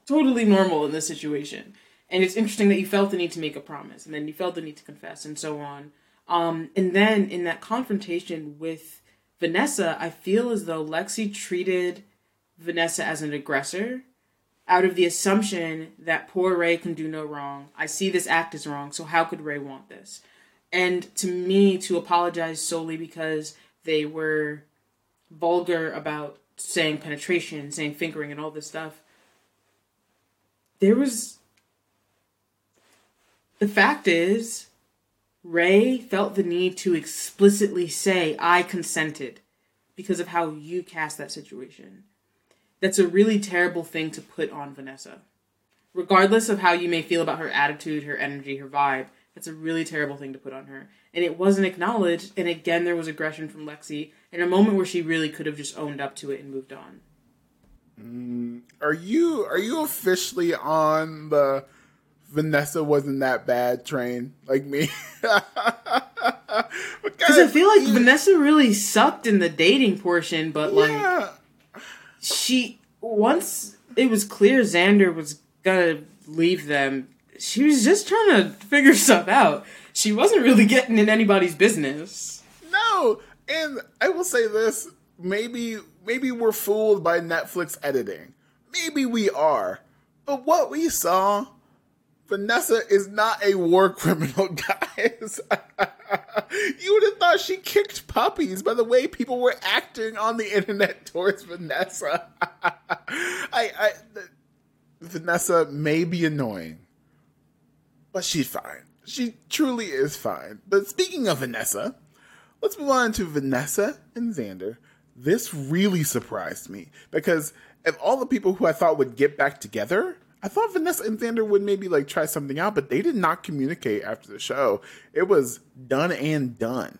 totally normal in this situation. And it's interesting that you felt the need to make a promise and then you felt the need to confess and so on. Um and then in that confrontation with Vanessa, I feel as though Lexi treated Vanessa as an aggressor out of the assumption that poor Rae can do no wrong. I see this act as wrong, so how could Rae want this? and to me to apologize solely because they were vulgar about saying penetration, saying fingering, and all this stuff. There was. The fact is, Rae felt the need to explicitly say, I consented because of how you cast that situation. That's a really terrible thing to put on Vanessa. Regardless of how you may feel about her attitude, her energy, her vibe, that's a really terrible thing to put on her. And it wasn't acknowledged, and again, there was aggression from Lexi in a moment where she really could have just owned up to it and moved on. Mm, are you are you officially on the Vanessa wasn't that bad train like me? Because I feel like yeah. Vanessa really sucked in the dating portion, but like she once it was clear Xander was gonna leave them she was just trying to figure stuff out. She wasn't really getting in anybody's business. No, and I will say this: maybe maybe we're fooled by Netflix editing. Maybe we are, but what we saw, Vanessa is not a war criminal, guys. you would have thought she kicked puppies by the way people were acting on the internet towards Vanessa. I, I, Vanessa may be annoying but she's fine. She truly is fine. But speaking of Vanessa, let's move on to Vanessa and Xander. This really surprised me because of all the people who I thought would get back together, I thought Vanessa and Xander would maybe like try something out, but they did not communicate after the show. It was done and done.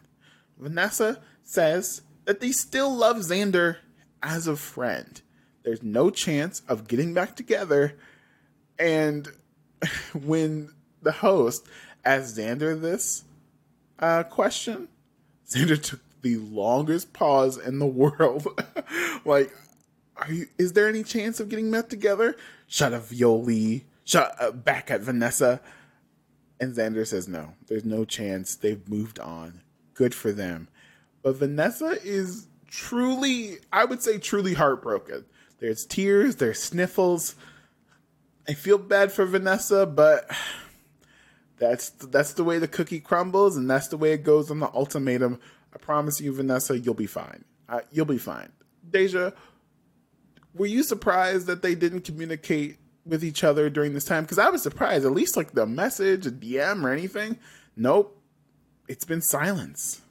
Vanessa says that they still love Xander as a friend. There's no chance of getting back together. And when the host asked Xander this uh, question, Xander took the longest pause in the world. like, are you? Is there any chance of getting met together? Shut up, Yoly. Shut uh, back at Vanessa. And Xander says no. There's no chance. They've moved on. Good for them. But Vanessa is truly, I would say, truly heartbroken. There's tears. There's sniffles. I feel bad for Vanessa, but that's that's the way the cookie crumbles, and that's the way it goes on the ultimatum. I promise you, Vanessa, you'll be fine. Uh, you'll be fine. Daejah, were you surprised that they didn't communicate with each other during this time? Because I was surprised. At least like the message, a DM, or anything. Nope. It's been silence.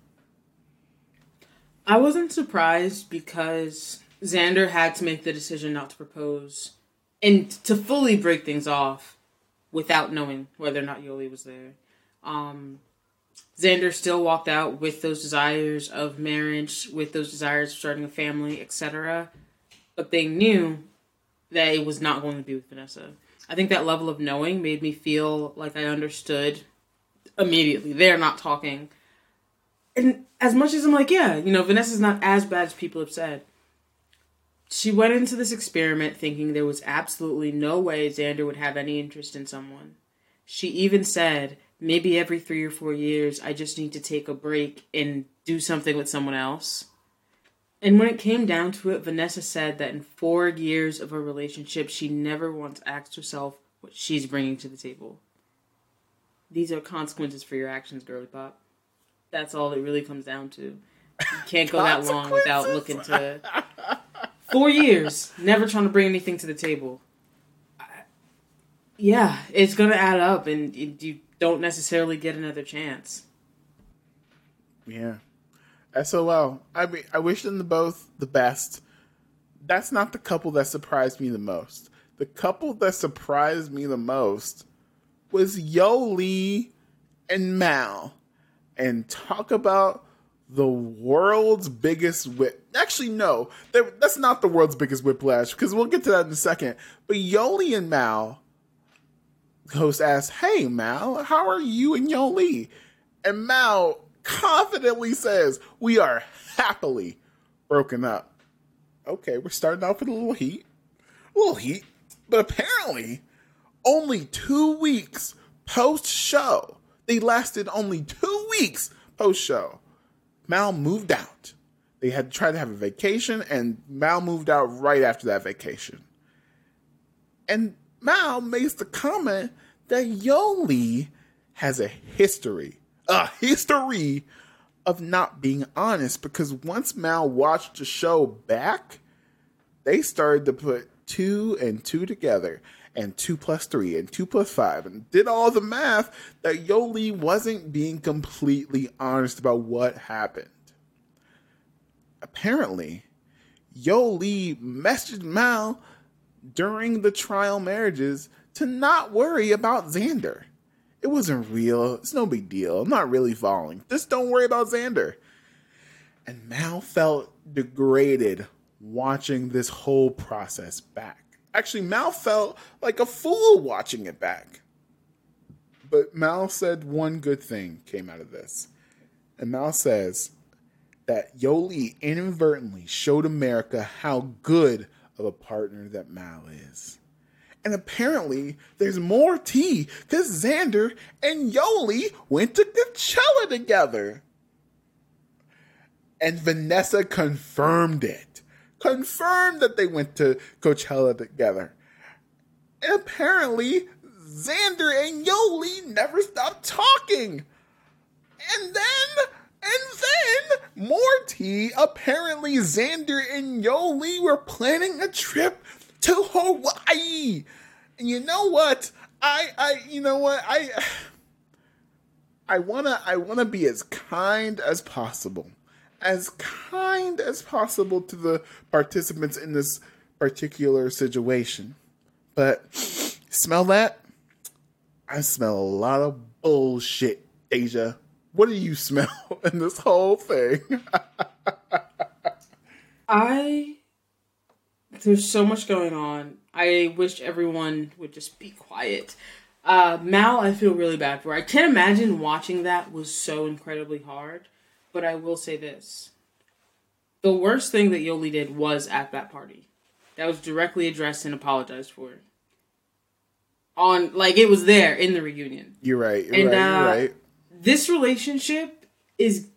I wasn't surprised because Xander had to make the decision not to propose and to fully break things off without knowing whether or not Yoly was there. Um, Xander still walked out with those desires of marriage, with those desires of starting a family, etc. But they knew that it was not going to be with Vanessa. I think that level of knowing made me feel like I understood immediately. They're not talking. And as much as I'm like, yeah, you know, Vanessa's not as bad as people have said. She went into this experiment thinking there was absolutely no way Xander would have any interest in someone. She even said, maybe every three or four years, I just need to take a break and do something with someone else. And when it came down to it, Vanessa said that in four years of a relationship, she never once asked herself what she's bringing to the table. These are consequences for your actions, girly pop. That's all it really comes down to. You can't go that long without looking to. Four years, never trying to bring anything to the table. Yeah, it's gonna add up, and you don't necessarily get another chance. Yeah. SOL. I mean, I wish them the both the best. That's not the couple that surprised me the most. The couple that surprised me the most was Yoly and Mal. And talk about the world's biggest whip. Actually, no, that's not the world's biggest whiplash because we'll get to that in a second. But Yoly and Mal, host asks, "Hey Mal, how are you and Yoly?" And Mal confidently says, "We are happily broken up." Okay, we're starting off with a little heat, a little heat, but apparently, only two weeks post show. They lasted only two weeks post show Mal moved out. They had tried to have a vacation, and Mal moved out right after that vacation. And Mal makes the comment that Yoly has a history, a history of not being honest because once Mal watched the show back, they started to put two and two together and two plus three and two plus five and did all the math that Yoly wasn't being completely honest about what happened. Apparently, Yoly messaged Mal during the trial marriages to not worry about Xander. It wasn't real. It's no big deal. I'm not really falling. Just don't worry about Xander. And Mal felt degraded watching this whole process back. Actually, Mal felt like a fool watching it back. But Mal said one good thing came out of this. And Mal says that Yoly inadvertently showed America how good of a partner that Mal is. And apparently, there's more tea because Xander and Yoly went to Coachella together. And Vanessa confirmed it confirmed that they went to Coachella together. And apparently, Xander and Yoly never stopped talking. And then, and then, more tea. Apparently, Xander and Yoly were planning a trip to Hawaii. And you know what? I, I, you know what? I, I wanna, I wanna be as kind as possible as kind as possible to the participants in this particular situation. But smell that? I smell a lot of bullshit, Daejah. What do you smell in this whole thing? I there's so much going on. I wish everyone would just be quiet. Uh, Mal, I feel really bad for. I can't imagine watching that was so incredibly hard. But I will say this. The worst thing that Yoly did was at that party. that was directly addressed and apologized for. On like it was there in the reunion. You're right. You're And, right. uh, you're right. This relationship is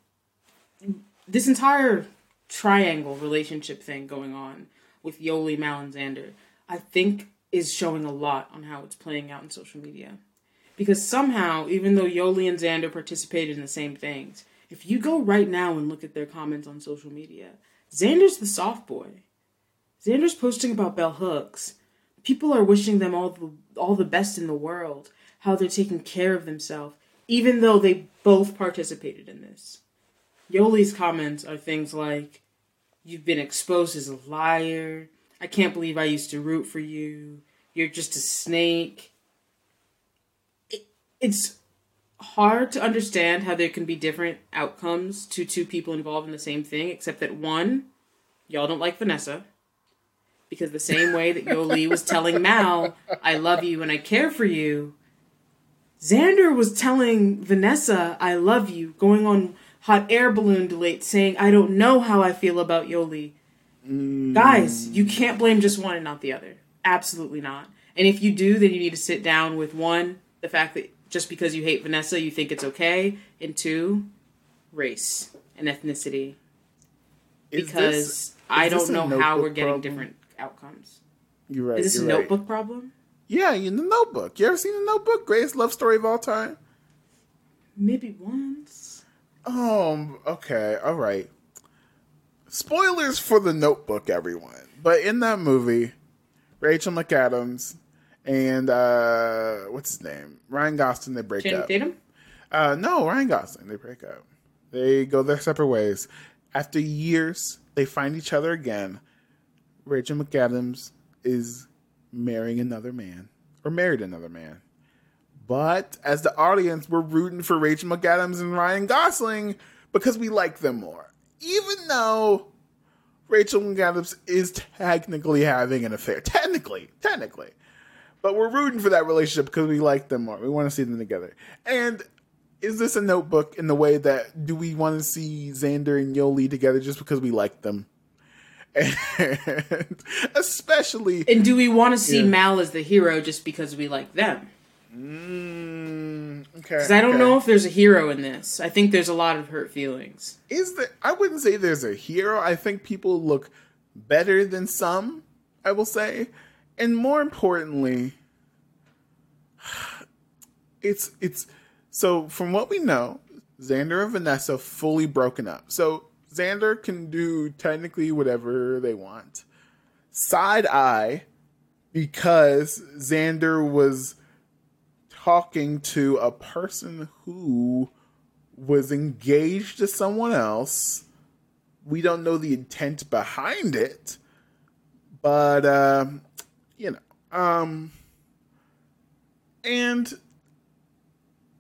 this entire triangle relationship thing going on with Yoly, Mal, and Xander. I think is showing a lot on how it's playing out in social media. Because somehow, even though Yoly and Xander participated in the same things, if you go right now and look at their comments on social media, Xander's the soft boy. Xander's posting about bell hooks. People are wishing them all the all the best in the world, how they're taking care of themselves, even though they both participated in this. Yoly's comments are things like, You've been exposed as a liar. I can't believe I used to root for you. You're just a snake. It, it's hard to understand how there can be different outcomes to two people involved in the same thing, except that one, y'all don't like Vanessa. Because the same way that Yoly was telling Mal, I love you and I care for you, Xander was telling Vanessa, I love you, going on hot air balloon delates, saying, I don't know how I feel about Yoly. Mm. Guys, you can't blame just one and not the other. Absolutely not. And if you do, then you need to sit down with one, the fact that just because you hate Vanessa, you think it's okay, and two, race and ethnicity. Is Because this- I don't know how we're getting problem? different outcomes. You're right. Is this a right. notebook problem? Yeah, in the Notebook. You ever seen the Notebook? Greatest love story of all time. Maybe once. Um. Okay. All right. Spoilers for the Notebook, everyone. But in that movie, Rachel McAdams and uh, what's his name, Ryan Gosling, they break up. Tatum? Uh, no, Ryan Gosling. They break up. They go their separate ways. After years, they find each other again. Rachel McAdams is marrying another man, or married another man. But as the audience, we're rooting for Rachel McAdams and Ryan Gosling because we like them more. Even though Rachel McAdams is technically having an affair. Technically, technically. But we're rooting for that relationship because we like them more. We want to see them together. And is this a notebook in the way that do we want to see Xander and Yoly together just because we like them? And especially And do we want to see Yeah. Mal as the hero just because we like them? Mm, okay. Because I don't okay. know if there's a hero in this. I think there's a lot of hurt feelings. is there I wouldn't say there's a hero. I think people look better than some, I will say. And more importantly, it's it's so from what we know, Xander and Vanessa fully broken up. So Xander can do technically whatever they want. Side eye because Xander was talking to a person who was engaged to someone else. We don't know the intent behind it, but um, you know, um, and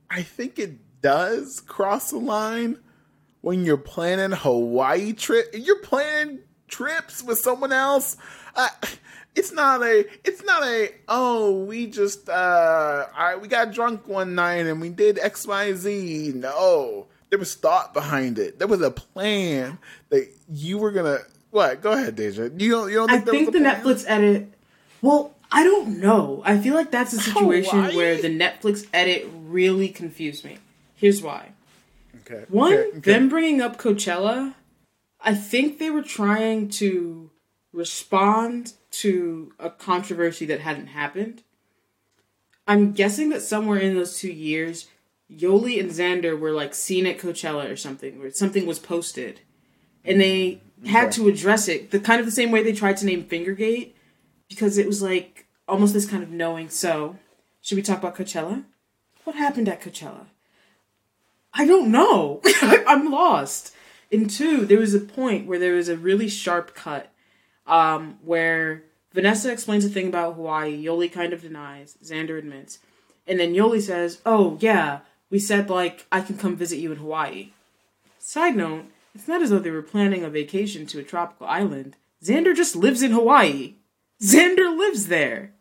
I think it does cross the line when you're planning Hawaii trip. You're planning trips with someone else. Uh, it's not a. It's not a. Oh, we just uh, I we got drunk one night and we did X Y Z. No, there was thought behind it. There was a plan that you were gonna. What? Go ahead, Daejah. You don't. You don't I think there think the plan? Netflix edit. Well, I don't know. I feel like that's a situation where the Netflix edit really confused me. Here's why. Okay. One, okay, okay. them bringing up Coachella, I think they were trying to respond to a controversy that hadn't happened. I'm guessing that somewhere in those two years, Yoly and Xander were like seen at Coachella or something, where something was posted, and they had to address it the kind of the same way they tried to name Fingergate, because it was like almost this kind of knowing. So, should we talk about Coachella? What happened at Coachella? I don't know. I'm lost. And two, there was a point where there was a really sharp cut um, where Vanessa explains a thing about Hawaii. Yoly kind of denies. Xander admits. And then Yoly says, Oh, yeah, we said, like, I can come visit you in Hawaii. Side note, it's not as though they were planning a vacation to a tropical island. Xander just lives in Hawaii. Xander lives there.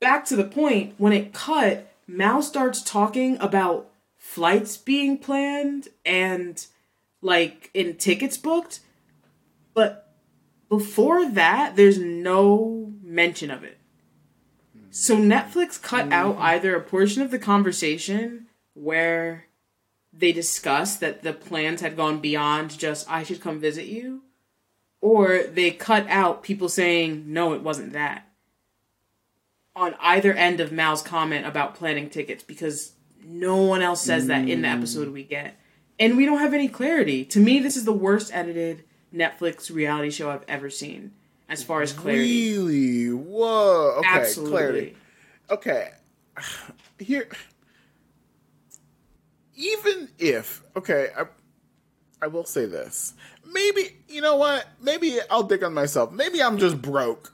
Back to the point, when it cut, Mal starts talking about flights being planned and like in tickets booked, but Before that, there's no mention of it. So Netflix cut out mm-hmm. either a portion of the conversation where they discussed that the plans had gone beyond just I should come visit you, or they cut out people saying no, it wasn't that. On either end of Mal's comment about planning tickets, because no one else says that in the episode we get, and we don't have any clarity. To me, this is the worst edited Netflix reality show I've ever seen, as far as clarity. Really? Whoa. Okay, Absolutely. clarity. Okay. Here even if okay, I I will say this. Maybe you know what? Maybe I'll dig on myself. Maybe I'm just broke.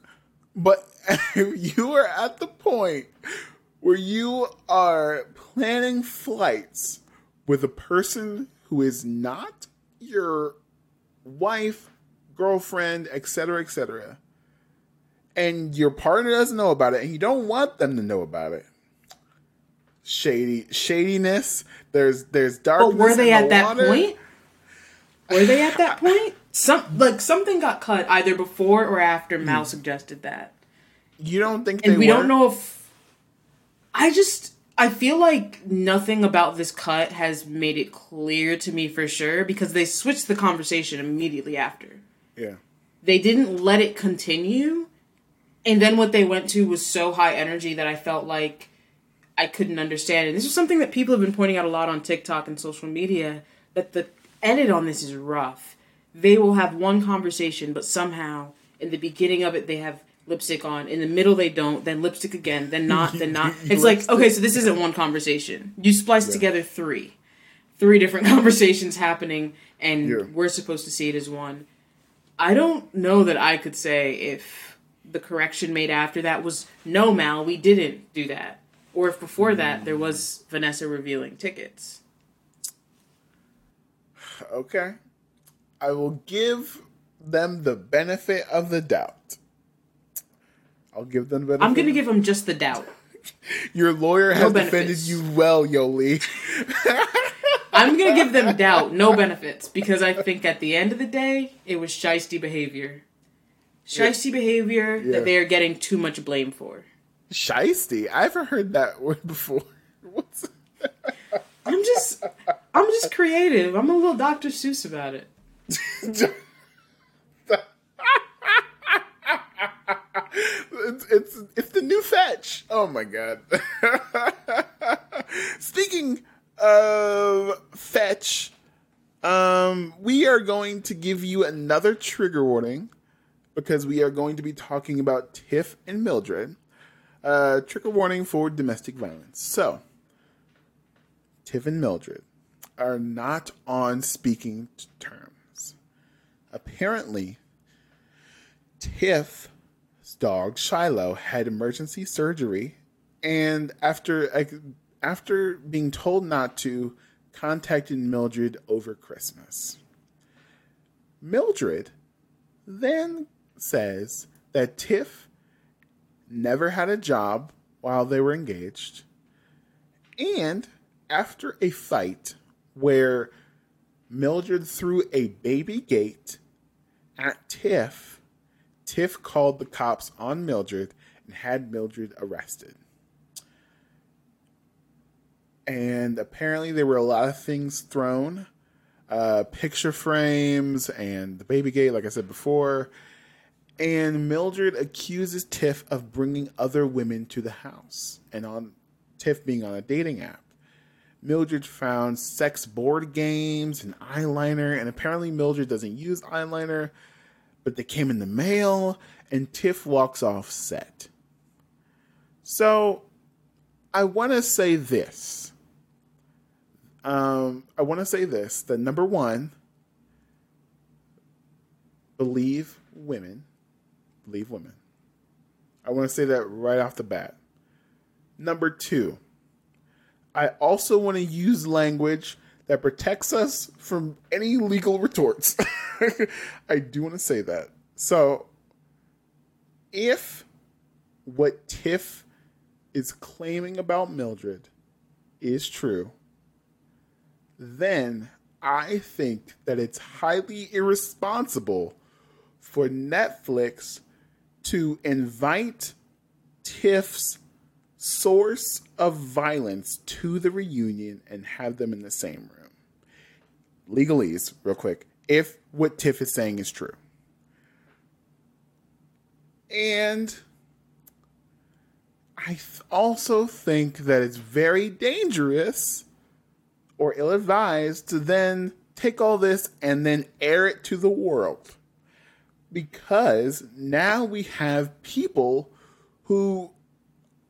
But you are at the point where you are planning flights with a person who is not your wife, girlfriend, etc., etc., and your partner doesn't know about it, and you don't want them to know about it. Shady shadiness. There's there's darkness. But were they in at the that water. point? Were they at that point? Some like something got cut either before or after Mal hmm. suggested that, You don't think and they we were? don't know if. I just I feel like nothing about this cut has made it clear to me for sure because they switched the conversation immediately after. Yeah. They didn't let it continue, and then what they went to was so high energy that I felt like I couldn't understand. And this is something that people have been pointing out a lot on TikTok and social media that the edit on this is rough. They will have one conversation, but somehow in the beginning of it they have lipstick on. In the middle they don't. Then lipstick again. Then not. Then not. It's like okay, so this isn't one conversation. You splice together three, three different conversations happening, and Yeah. we're supposed to see it as one. I don't know that I could say if the correction made after that was no, Mal, we didn't do that, or if before that there was Vanessa revealing tickets. Okay. I will give them the benefit of the doubt. I'll give them the benefit. I'm gonna give them just the doubt. Your lawyer has defended you well, Yoly. I'm gonna give them doubt, no benefits, because I think at the end of the day, it was shisty behavior. Shisty behavior Yeah. that they are getting too much blame for. Shiesty. I haven't heard that word before. What's I'm just, I'm just creative. I'm a little Dr. Seuss about it. It's, it's it's the new fetch. Oh my god. Speaking of fetch, um, we are going to give you another trigger warning because we are going to be talking about Tiff and Mildred. Uh, trigger warning for domestic violence. So, Tiff and Mildred are not on speaking terms. Apparently, Tiff's dog Shiloh had emergency surgery, and after after being told not to, contacted Mildred over Christmas. Mildred then says that Tiff never had a job while they were engaged, and after a fight where Mildred threw a baby gate at Tiff, Tiff called the cops on Mildred and had Mildred arrested. And apparently, there were a lot of things thrown uh, picture frames and the baby gate, like I said before. And Mildred accuses Tiff of bringing other women to the house and on Tiff being on a dating app. Mildred found sex board games and eyeliner, and apparently Mildred doesn't use eyeliner, but they came in the mail, and Tiff walks off set. So, I want to say this. Um, I want to say this that number one, believe women. Believe women. I want to say that right off the bat. Number two, I also want to use language that protects us from any legal retorts. I do want to say that. So, if what Tiff is claiming about Mildred is true, then I think that it's highly irresponsible for Netflix to invite Tiff's source of violence to the reunion and have them in the same room. Legalese, real quick, if what Tiff is saying is true. And I th- also think that it's very dangerous or ill advised to then take all this and then air it to the world. Because now we have people who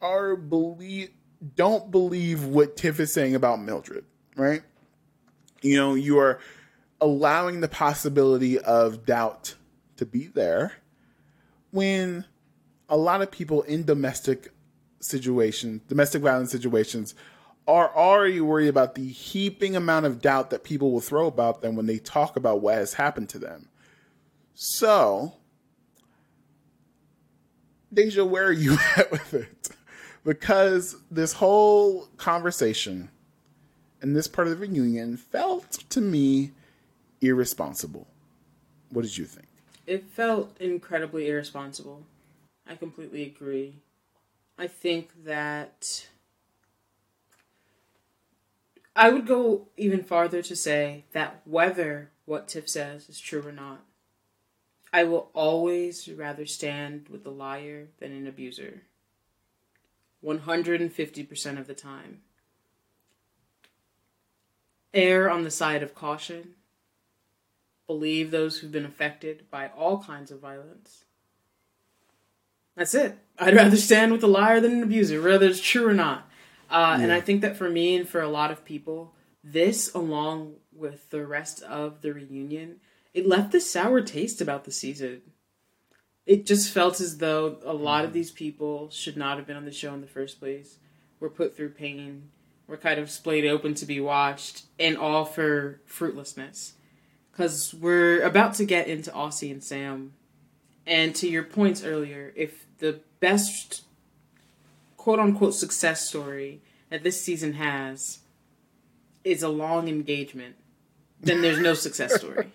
are believe don't believe what Tiff is saying about Mildred, right? You know, you are allowing the possibility of doubt to be there when a lot of people in domestic situations, domestic violence situations, are already worried about the heaping amount of doubt that people will throw about them when they talk about what has happened to them. So, Daejah, where are you at with it? Because this whole conversation and this part of the reunion felt to me irresponsible. What did you think? It felt incredibly irresponsible. I completely agree. I think that I would go even farther to say that whether what Tiff says is true or not, I will always rather stand with a liar than an abuser. 150% of the time. Err on the side of caution. Believe those who've been affected by all kinds of violence. That's it. I'd rather stand with a liar than an abuser, whether it's true or not. Uh, yeah. And I think that for me and for a lot of people, this, along with the rest of the reunion, it left a sour taste about the season. It just felt as though a lot of mm. these people should not have been on the show in the first place. Were put through pain, were kind of splayed open to be watched, and all for fruitlessness. Because we're about to get into Aussie and Sam. And to your points earlier, if the best quote unquote success story that this season has is a long engagement, then there's no success story.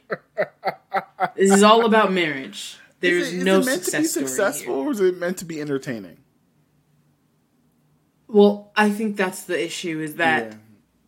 this is all about marriage. There's is it, is no it meant success to be successful, or is it meant to be entertaining? Well, I think that's the issue. Is that yeah.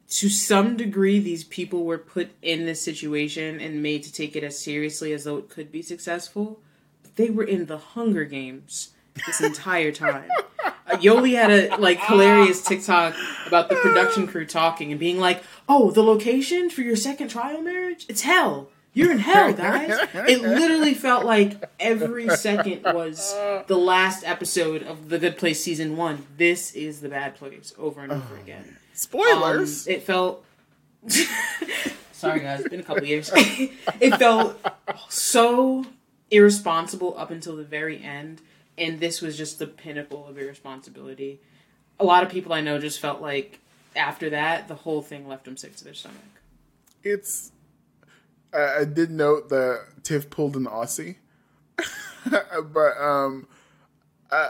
To some degree these people were put in this situation and made to take it as seriously as though it could be successful. But they were in the Hunger Games this entire time. Uh, Yoly had a like hilarious TikTok about the production crew talking and being like, "Oh, the location for your second trial marriage? It's hell. You're in hell, guys." it literally felt like every second was the last episode of The Good Place season 1. This is the bad place over and over again. Spoilers. Um, it felt Sorry guys, it's been a couple years. it felt so irresponsible up until the very end and this was just the pinnacle of irresponsibility. A lot of people I know just felt like after that, the whole thing left them sick to their stomach. It's. I, I did note that Tiff pulled an Aussie, but um, uh,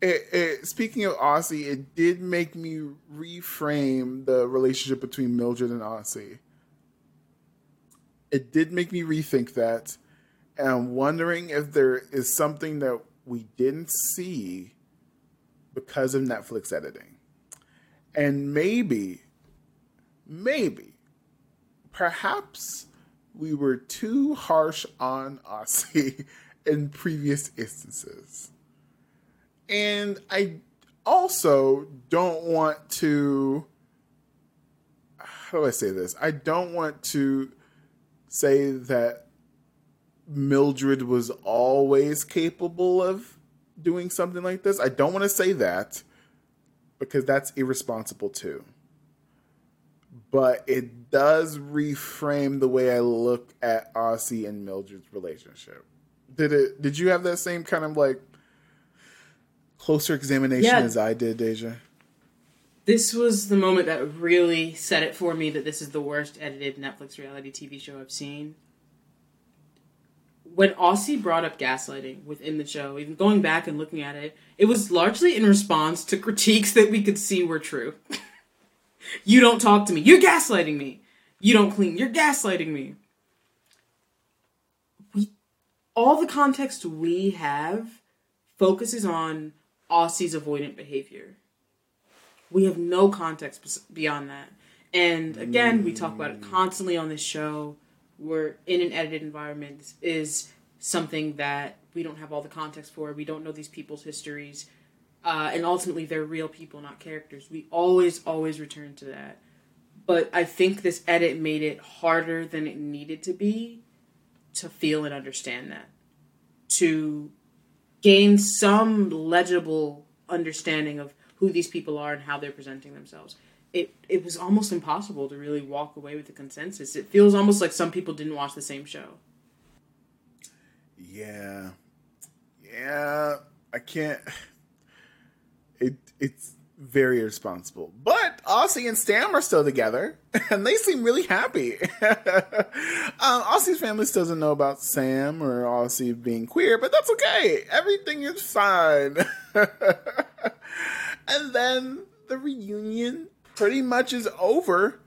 it, it, speaking of Aussie, it did make me reframe the relationship between Mildred and Aussie. It did make me rethink that, and I'm wondering if there is something that we didn't see because of Netflix editing. And maybe, maybe, perhaps we were too harsh on Aussie in previous instances. And I also don't want to. How do I say this? I don't want to say that Mildred was always capable of doing something like this. I don't want to say that because that's irresponsible too. But it does reframe the way I look at Aussie and Mildred's relationship. Did it did you have that same kind of like closer examination yeah. as I did, Daejah? This was the moment that really set it for me that this is the worst edited Netflix reality TV show I've seen when Aussie brought up gaslighting within the show, even going back and looking at it, it was largely in response to critiques that we could see were true. you don't talk to me. You're gaslighting me. You don't clean. You're gaslighting me. We all the context we have focuses on Aussie's avoidant behavior. We have no context beyond that. And again, we talk about it constantly on this show. We're in an edited environment. This is something that we don't have all the context for. We don't know these people's histories. Uh, and ultimately, they're real people, not characters. We always, always return to that. But I think this edit made it harder than it needed to be to feel and understand that. To gain some legible understanding of who these people are and how they're presenting themselves. It it was almost impossible to really walk away with a consensus. It feels almost like some people didn't watch the same show. Yeah. Yeah, I can't it it's very irresponsible. But Aussie and Sam are still together, and they seem really happy. um, Aussie's family still doesn't know about Sam or Aussie being queer, but that's okay. Everything is fine. and then the reunion pretty much is over.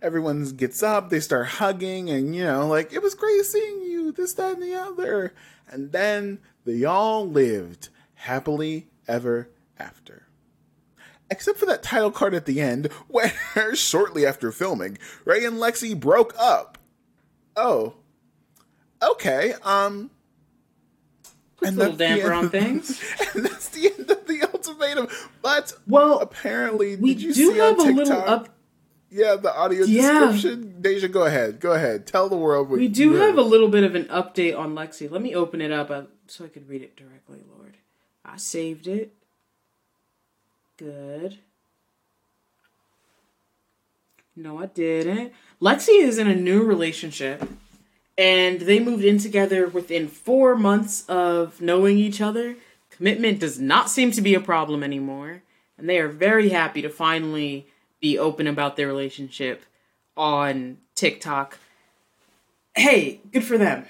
Everyone gets up, they start hugging, and you know, like, it was great seeing you, this, that, and the other. And then they all lived happily ever after except for that title card at the end, where shortly after filming, Rae and Lexi broke up. Oh, okay. Um, and a little damper on things. And that's the end of the ultimatum. But well, apparently, we did you do see have on TikTok, a little up. Yeah, the audio yeah. description. Daejah, go ahead. Go ahead. Tell the world what we do have a little bit of an update on Lexi. Let me open it up uh, so I could read it directly. Lord, I saved it. Good. No, I didn't. Lexi is in a new relationship, and they moved in together within four months of knowing each other. Commitment does not seem to be a problem anymore, and they are very happy to finally be open about their relationship on TikTok. Hey, good for them.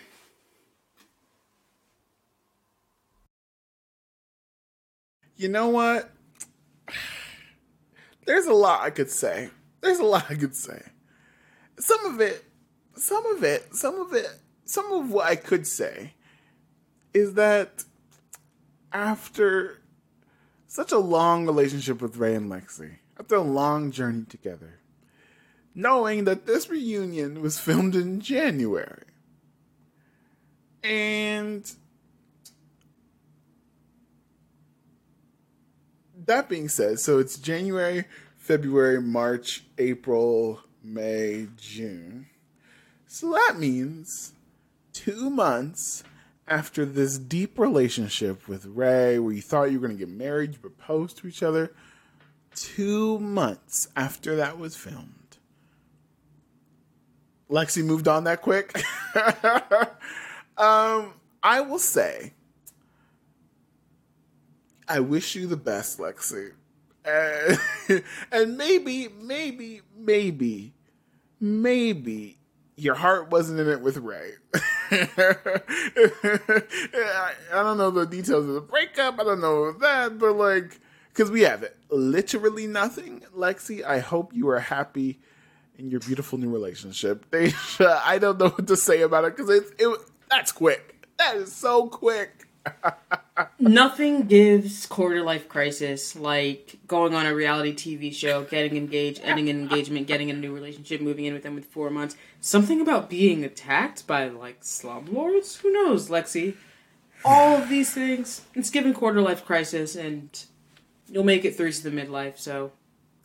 You know what? There's a lot I could say there's a lot I could say. Some of it, some of it, some of it, some of what I could say is that after such a long relationship with Rae and Lexi, after a long journey together, knowing that this reunion was filmed in January, and that being said, so it's January February, March, April, May, June. So that means two months after this deep relationship with Rae, where you thought you were going to get married, you proposed to each other, two months after that was filmed, Lexi moved on that quick. um, I will say, I wish you the best, Lexi and, and maybe, maybe, maybe, maybe your heart wasn't in it with Rae. I, don't know the details of the breakup. I don't know that, but like, because we have it literally nothing. Lexi, I hope you are happy in your beautiful new relationship. I don't know what to say about it because it's it. That's quick. That is so quick. Nothing gives quarter life crisis like going on a reality TV show, getting engaged, ending an engagement, getting a new relationship, moving in with them with four months. Something about being attacked by like slumlords. Who knows, Lexi? All of these things. It's given quarter life crisis, and you'll make it through to the midlife. So,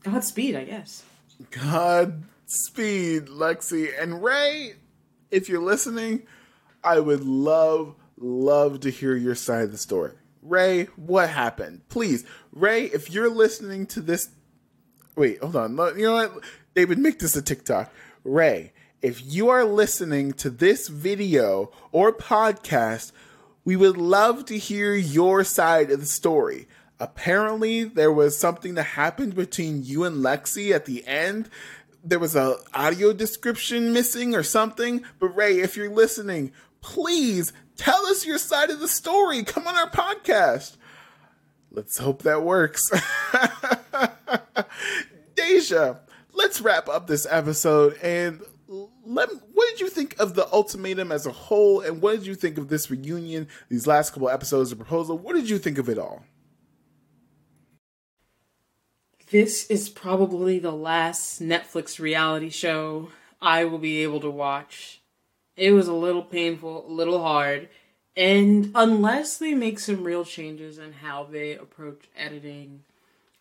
Godspeed, I guess. Godspeed, Lexi and Rae. If you're listening, I would love love to hear your side of the story. Rae, what happened? Please, Rae, if you're listening to this, wait, hold on. You know what? David, make this a TikTok. Rae, if you are listening to this video or podcast, we would love to hear your side of the story. Apparently, there was something that happened between you and Lexi at the end. There was a audio description missing or something. But Rae, if you're listening, please Tell us your side of the story. Come on our podcast. Let's hope that works. Daejah, let's wrap up this episode and let what did you think of the ultimatum as a whole, and what did you think of this reunion, these last couple episodes of proposal? What did you think of it all? This is probably the last Netflix reality show I will be able to watch. It was a little painful, a little hard, and unless they make some real changes in how they approach editing,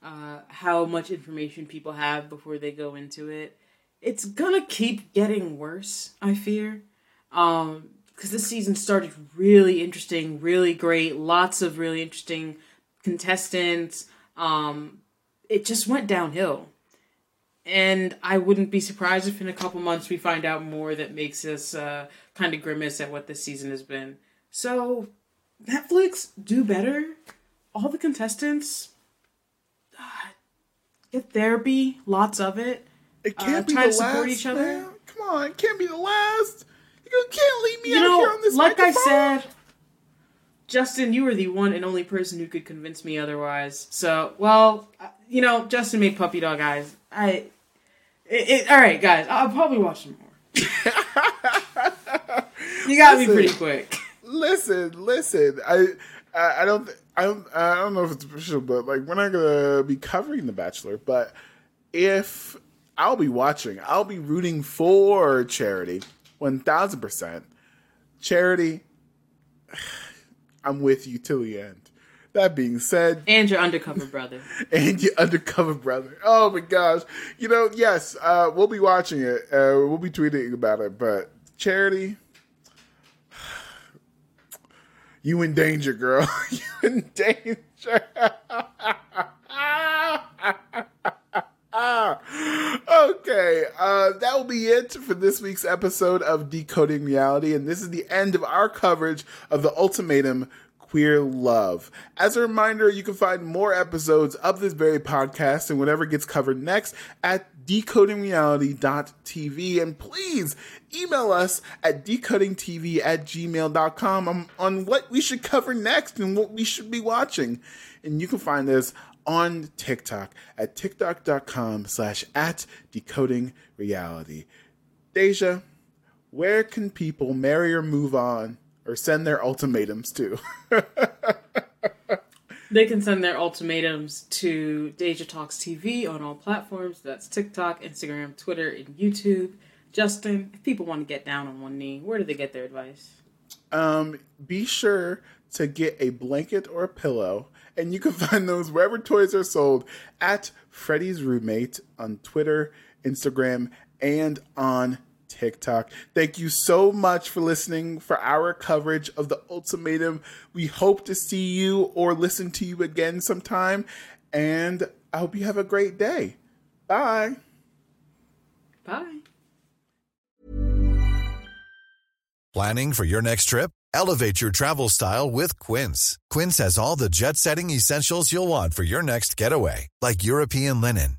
uh, how much information people have before they go into it, it's gonna keep getting worse. I fear, um, because this season started really interesting, really great, lots of really interesting contestants. Um, it just went downhill. And I wouldn't be surprised if in a couple months we find out more that makes us uh, kind of grimace at what this season has been. So, Netflix, do better. All the contestants uh, get therapy, lots of it. It can't uh, be the to support last. each other. man. Come on, it can't be the last. You can't leave me You out know, here on this like microphone. I said, Justin, you were the one and only person who could convince me otherwise. So, well, uh, you know, Justin made puppy dog eyes. I, it, it, all right, guys, I'll probably watch some more. you got me pretty quick. listen, listen. I, I, I don't, th- I don't, I don't know if it's official, but like we're not gonna be covering The Bachelor. But if I'll be watching, I'll be rooting for Charity, one thousand percent. Charity, I'm with you till the end. That being said, And your undercover brother. and your undercover brother. Oh my gosh. You know, yes, uh, we'll be watching it. Uh, we'll be tweeting about it. But Charity, you in danger, girl. you in danger. okay, uh, that will be it for this week's episode of Decoding Reality, and this is the end of our coverage of the ultimatum Queer Love. As a reminder, you can find more episodes of this very podcast and whatever gets covered next at decodingreality.tv. And please email us at decodingtv at gmail.com on, on what we should cover next and what we should be watching. And you can find us on TikTok at tiktok.com slash at decoding reality. Daejah, where can people marry or move on or send their ultimatums to? They can send their ultimatums to Daejah Talks TV on all platforms. That's TikTok, Instagram, Twitter, and YouTube. Justin, if people want to get down on one knee, where do they get their advice? um, be sure to get a blanket or a pillow, and you can find those wherever toys are sold at Freddy's Roommate on Twitter, Instagram, and on TikTok. Thank you so much for listening for our coverage of the ultimatum. We hope to see you or listen to you again sometime, and I hope you have a great day. Bye. Bye. Planning for your next trip? Elevate your travel style with Quince. Quince has all the jet setting essentials you'll want for your next getaway, like European linen,